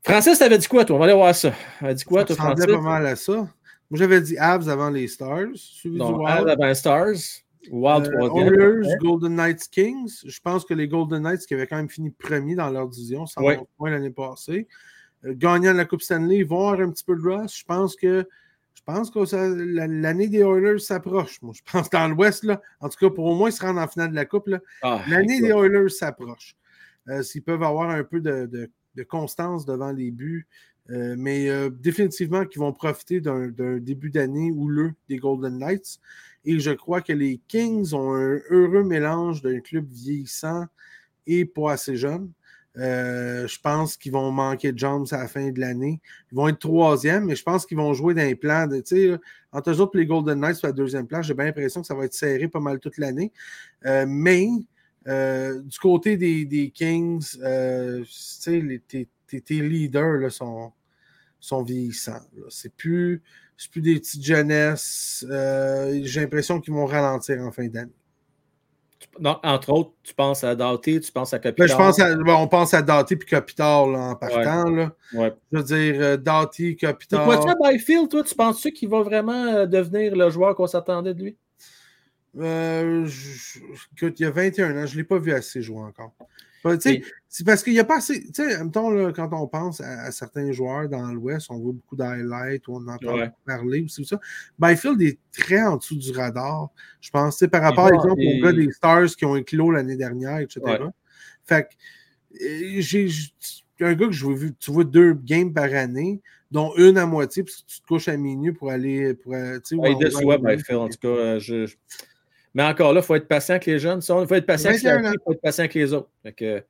Francis, t'avais dit quoi, toi? On va aller voir ça. T'avais dit quoi, toi, Francis? pas mal à ça. Moi, j'avais dit Avs avant les Stars. Non, Avs avant les Stars. Wild euh, Oilers, Golden Knights, Kings. Je pense que les Golden Knights, qui avaient quand même fini premier dans leur division, ça ouais. point l'année passée, euh, gagnant la Coupe Stanley, avoir un petit peu de rush. Je pense que je pense que l'année des Oilers s'approche. Moi, je pense dans l'Ouest, là, en tout cas, pour au moins se rendre en finale de la Coupe, ah, l'année des Oilers s'approche. Euh, s'ils peuvent avoir un peu de, constance devant les buts, euh, mais euh, définitivement qu'ils vont profiter d'un début d'année houleux des Golden Knights. Et je crois que les Kings ont un heureux mélange d'un club vieillissant et pas assez jeune. Euh, je pense qu'ils vont manquer de jumps à la fin de l'année. Ils vont être troisième, mais je pense qu'ils vont jouer dans les plans. De, entre eux autres, les Golden Knights sur la deuxième place, j'ai bien l'impression que ça va être serré pas mal toute l'année. Euh, mais euh, du côté des, Kings, tes, leaders sont, sont vieillissants. C'est plus, plus des petites jeunesses. j'ai l'impression qu'ils vont ralentir en fin d'année entre autres, tu penses à Doughty, tu penses à Capital. je pense on pense à Doughty puis Capital en partant. Là. Je veux dire, euh, Doughty, Capital. Pourquoi ça, Byfield, toi, tu penses-tu qu'il va vraiment euh, devenir le joueur qu'on s'attendait de lui? Euh, écoute, il y a 21 ans, je ne l'ai pas vu assez jouer encore. C'est parce qu'il n'y a pas assez. Tu sais, quand on pense à, certains joueurs dans l'Ouest, on voit beaucoup d'highlights ou on entend parler ou ça. Byfield est très en dessous du radar, je pense, par rapport, par exemple, aux gars des Stars qui ont éclos l'année dernière, etc. Fait que j'ai un gars que je vois, tu vois deux games par année, dont une à moitié, parce que tu te couches à minuit pour aller. Pour, euh, il déçoit Byfield, en tout cas. Euh, je, mais encore là, il faut être patient avec les jeunes. Il faut être patient avec il faut être patient avec les autres. Il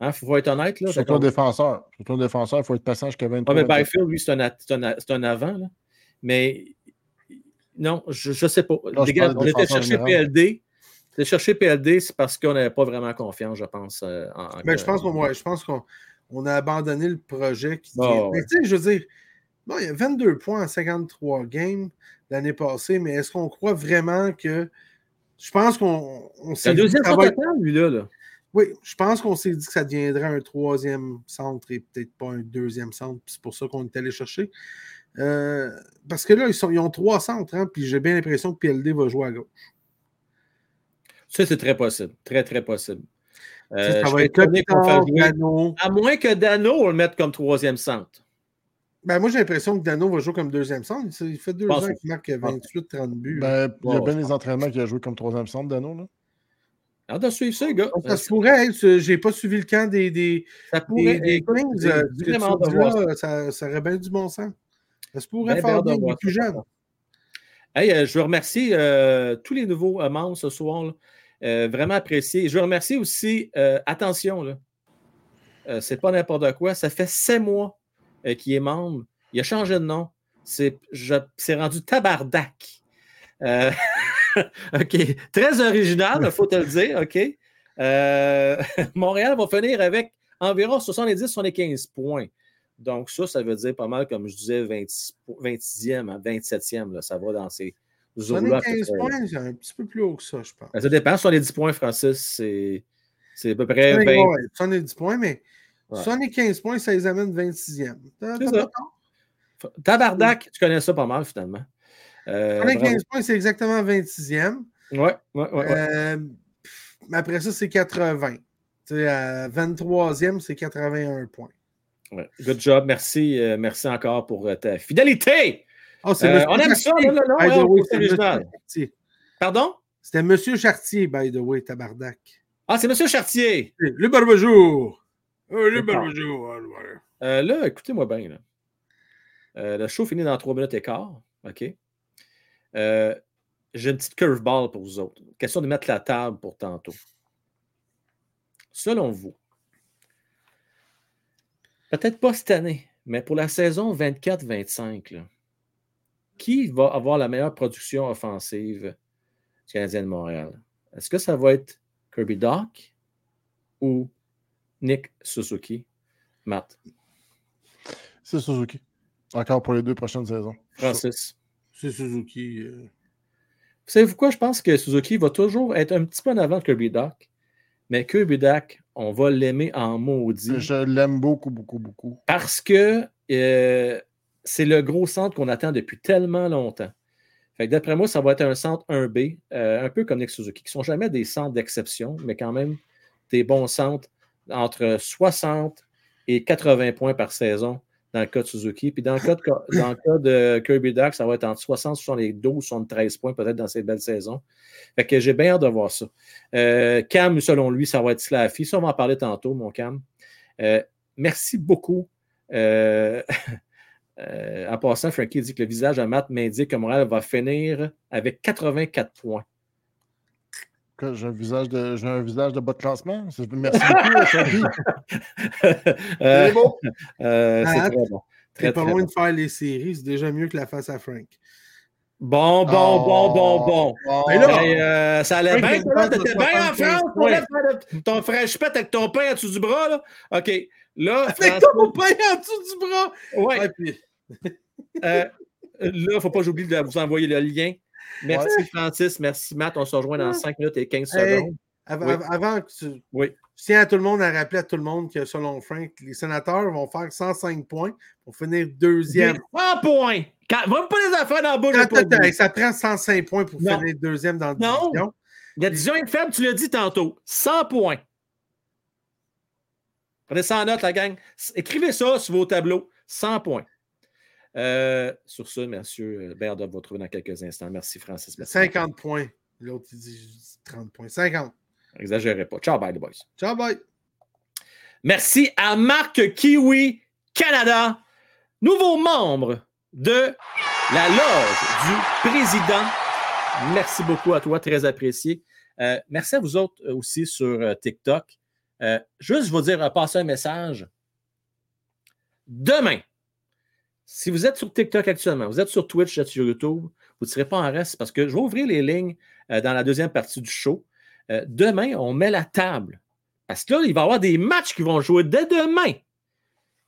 hein, faut être honnête. Là, Surtout un défenseur. Surtout un défenseur, il faut être patient jusqu'à 23 ans. mais Byfield, lui, c'est un, un, un, avant. Là. Mais non, je ne sais pas. les gars, on était chercher PLD. De chercher PLD, c'est parce qu'on n'avait pas vraiment confiance, je pense. Euh, mais je pense qu'on je pense qu'on on a abandonné le projet. Qui ah, Mais tu sais, je veux dire, bon, il y a 22 points en 53 games l'année passée, mais est-ce qu'on croit vraiment que je pense qu'on s'est dit. deuxième va... lui, là, Oui, je pense qu'on s'est dit que ça deviendrait un troisième centre et peut-être pas un deuxième centre. C'est pour ça qu'on est allé chercher. Euh, parce que là, ils, sont, ils ont trois centres, hein, puis j'ai bien l'impression que PLD va jouer à gauche. Ça, c'est très possible. Très, très possible. Euh, ça va être Dano. À moins que Dano, on le mette comme troisième centre. Ben, moi, j'ai l'impression que Dano va jouer comme deuxième centre. Il fait deux ans qu'il marque 28-30 buts. Ben, il y a bien des entraînements qui a joué comme troisième centre, Dano. Là. On doit suivre ça, gars. Ça se pourrait. J'ai pas suivi le camp des, des, ça pourrait, des, Kings. Euh, ça, ça, aurait bien du bon sens. Ça se pourrait faire bien plus jeunes. Hey, euh, je veux remercier euh, tous les nouveaux membres ce soir. vraiment apprécié. Je veux remercier aussi, attention, là. c'est pas n'importe quoi. Ça fait sept mois euh, qui est membre. Il a changé de nom. C'est rendu Tabardac. Euh, OK. Très original, il faut te le dire. OK? Euh, Montréal va finir avec environ 70-75 points. Donc, ça, ça veut dire pas mal, comme je disais, 26, e 27e. Là, ça va dans ces eaux-là. 75 points, c'est un petit peu plus haut que ça, je pense. Ben, ça dépend. Sur les 10 points, Francis, c'est à peu près 20. Ouais, 70 points, mais 75 points, ça les amène 26e. Tabardac, tu connais ça pas mal finalement. Euh, 75 points, c'est exactement 26e. Ouais, ouais, ouais. Euh, après ça, c'est 80. à 23e, c'est 81 points. Ouais. Good job. Merci, euh, merci encore pour euh, ta fidélité. Oh, euh, on aime ça, là, là, là, original. Pardon? C'était M. Chartier, by the way, tabardac. Ah, c'est M. Chartier. Le Euh, là, écoutez-moi bien. Euh, le show finit dans 3 minutes et quart. OK? Euh, j'ai une petite curveball pour vous autres. Question de mettre la table pour tantôt. Selon vous, peut-être pas cette année, mais pour la saison 24-25, qui va avoir la meilleure production offensive du Canadien de Montréal? Est-ce que ça va être Kirby Doc ou Nick Suzuki. Matt. C'est Suzuki. Encore pour les deux prochaines saisons. Francis. C'est Suzuki. Euh. Vous savez pourquoi je pense que Suzuki va toujours être un petit peu en avant de Kirby Duck, mais Kirby Duck, on va l'aimer en maudit. Je l'aime beaucoup, beaucoup, beaucoup. Parce que euh, c'est le gros centre qu'on attend depuis tellement longtemps. Fait d'après moi, ça va être un centre 1B, euh, un peu comme Nick Suzuki, qui ne sont jamais des centres d'exception, mais quand même des bons centres entre 60 et 80 points par saison dans le cas de Suzuki. Puis dans le cas de, dans le cas de Kirby Duck, ça va être entre 60, 72, 73 points peut-être dans cette belle saison. Fait que j'ai bien hâte de voir ça. Euh, Cam, selon lui, ça va être Slaffy. Ça, on va en parler tantôt, mon Cam. Euh, merci beaucoup. Euh, en passant, Frankie dit que le visage à Matt m'indique que Montréal va finir avec 84 points. J'ai un visage de j'ai un visage de bas de classement. Merci beaucoup, euh, c'est beau. Euh, c'est très bon. Très, pas loin de faire les séries, c'est déjà mieux que la face à Frank. Bon, bon, oh, bon, bon, bon. Oh, Mais là, euh, ça allait bien. T'étais bien en France pour faire ton fresh pet avec ton pain en dessous du bras. Là. OK. Là, avec ton pain en dessous du bras. Oui. Ouais, puis... euh, là, il ne faut pas que j'oublie de vous envoyer le lien Merci Francis, merci Matt. On se rejoint dans 5 minutes et 15 secondes. avant, que tu. Oui. Je tiens à tout le monde à rappeler à tout le monde que selon Frank, les sénateurs vont faire 105 points pour finir deuxième. 100 points! Quand, va pas les affaires dans le bouche. ça prend 105 points pour finir deuxième dans la division. Non. La division est faible, tu l'as dit tantôt. 100 points. Prenez ça en note, la gang. Écrivez ça sur vos tableaux. 100 points. Euh, sur ce, monsieur Baird va vous retrouver dans quelques instants. Merci, Francis. 50 points. L'autre, il dit 30 points. 50. Exagérez pas. Ciao, bye, les boys. Ciao, bye. Merci à Marc Kiwi Canada, nouveau membre de la loge du président. Merci beaucoup à toi, très apprécié. Euh, merci à vous autres euh, aussi sur euh, TikTok. juste vous dire, passer un message. Demain, si vous êtes sur TikTok actuellement, vous êtes sur Twitch, vous êtes sur YouTube, vous ne serez pas en reste parce que je vais ouvrir les lignes dans la deuxième partie du show. demain, on met la table. Parce que là, il va y avoir des matchs qui vont jouer dès demain.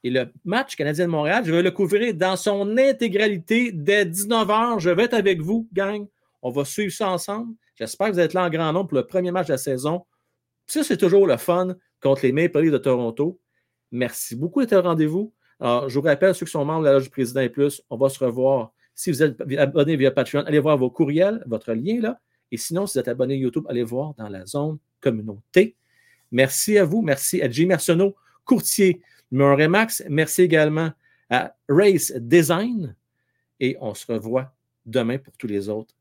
Et le match canadien de Montréal, je vais le couvrir dans son intégralité dès 19h. Je vais être avec vous, gang. On va suivre ça ensemble. J'espère que vous êtes là en grand nombre pour le premier match de la saison. Ça, c'est toujours le fun contre les Maple Leafs de Toronto. Merci beaucoup d'être au rendez-vous. Alors, je vous rappelle, ceux qui sont membres de la Loge du Président et plus, on va se revoir. Si vous êtes abonné via Patreon, allez voir vos courriels, votre lien là. Et sinon, si vous êtes abonné YouTube, allez voir dans la zone communauté. Merci à vous. Merci à Jim Arsenault, courtier numéro Remax. Merci également à Race Design. Et on se revoit demain pour tous les autres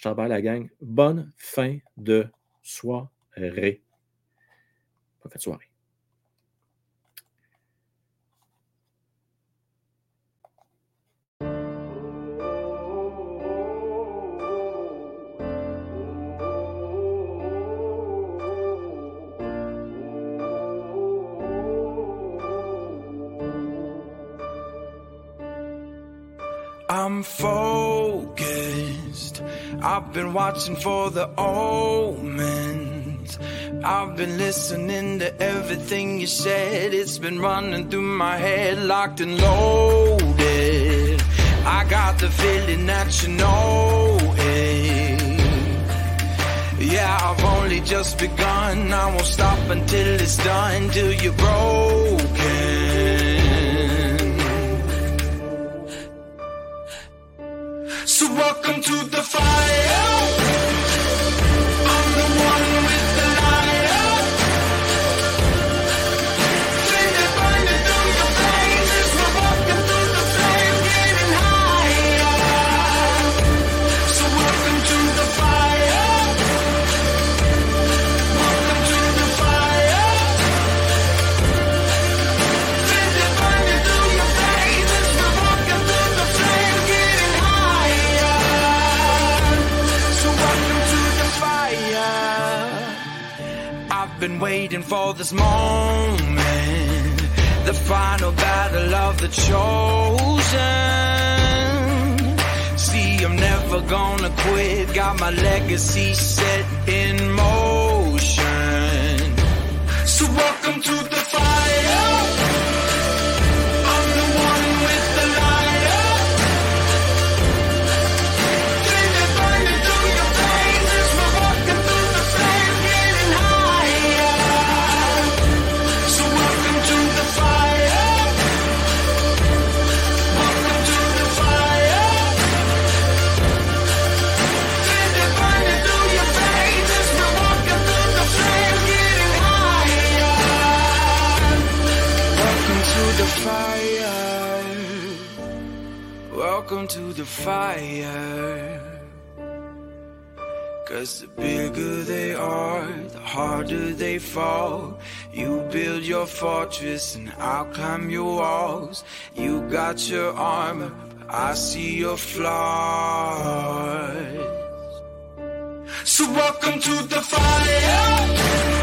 t'en la gang. Bonne fin de soirée. Bonne fin de soirée. I'm focused. I've been watching for the omens. I've been listening to everything you said. It's been running through my head, locked and loaded. I got the feeling that you know it. Yeah, I've only just begun. I won't stop until it's done, till you're broken. For this moment. The final battle of the chosen. See, I'm never gonna quit. Got my legacy set in motion. So welcome to fortress and I'll climb your walls. You got your armor, but I see your flaws. So welcome to the fire.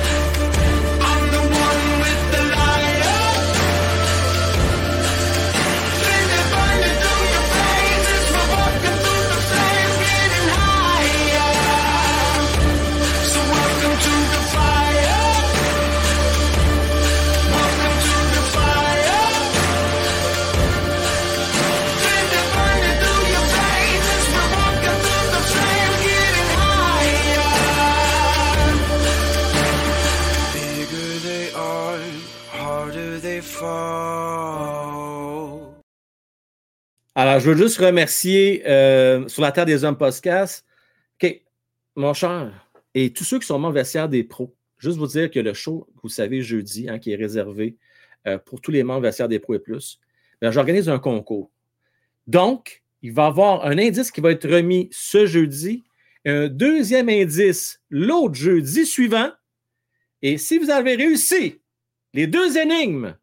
Alors, je veux juste remercier euh, sur la Terre des Hommes Podcast, OK, mon cher, et tous ceux qui sont membres vestiaire des pros. Juste vous dire que le show, vous savez, jeudi, hein, qui est réservé euh, pour tous les membres vestiaire des pros et plus, ben, j'organise un concours. Donc, il va y avoir un indice qui va être remis ce jeudi, un deuxième indice l'autre jeudi suivant. Et si vous avez réussi les deux énigmes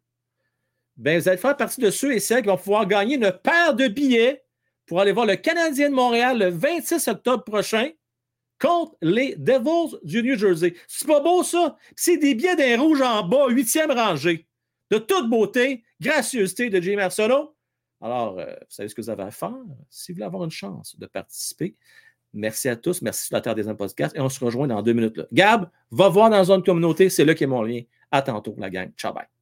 ben, vous allez faire partie de ceux et celles qui vont pouvoir gagner une paire de billets pour aller voir le Canadien de Montréal le 26 octobre prochain contre les Devils du New Jersey. C'est pas beau, ça? C'est des billets d'un rouge en bas, huitième rangée. De toute beauté, gracieuseté de Jimmy Arsenault. Alors, euh, vous savez ce que vous avez à faire? Si vous voulez avoir une chance de participer, merci à tous. Merci sur la Terre des Hommes Podcast. Et on se rejoint dans deux minutes. Gab, va voir dans zone communauté. C'est là qu'est mon lien. À tantôt, la gang. Ciao, bye.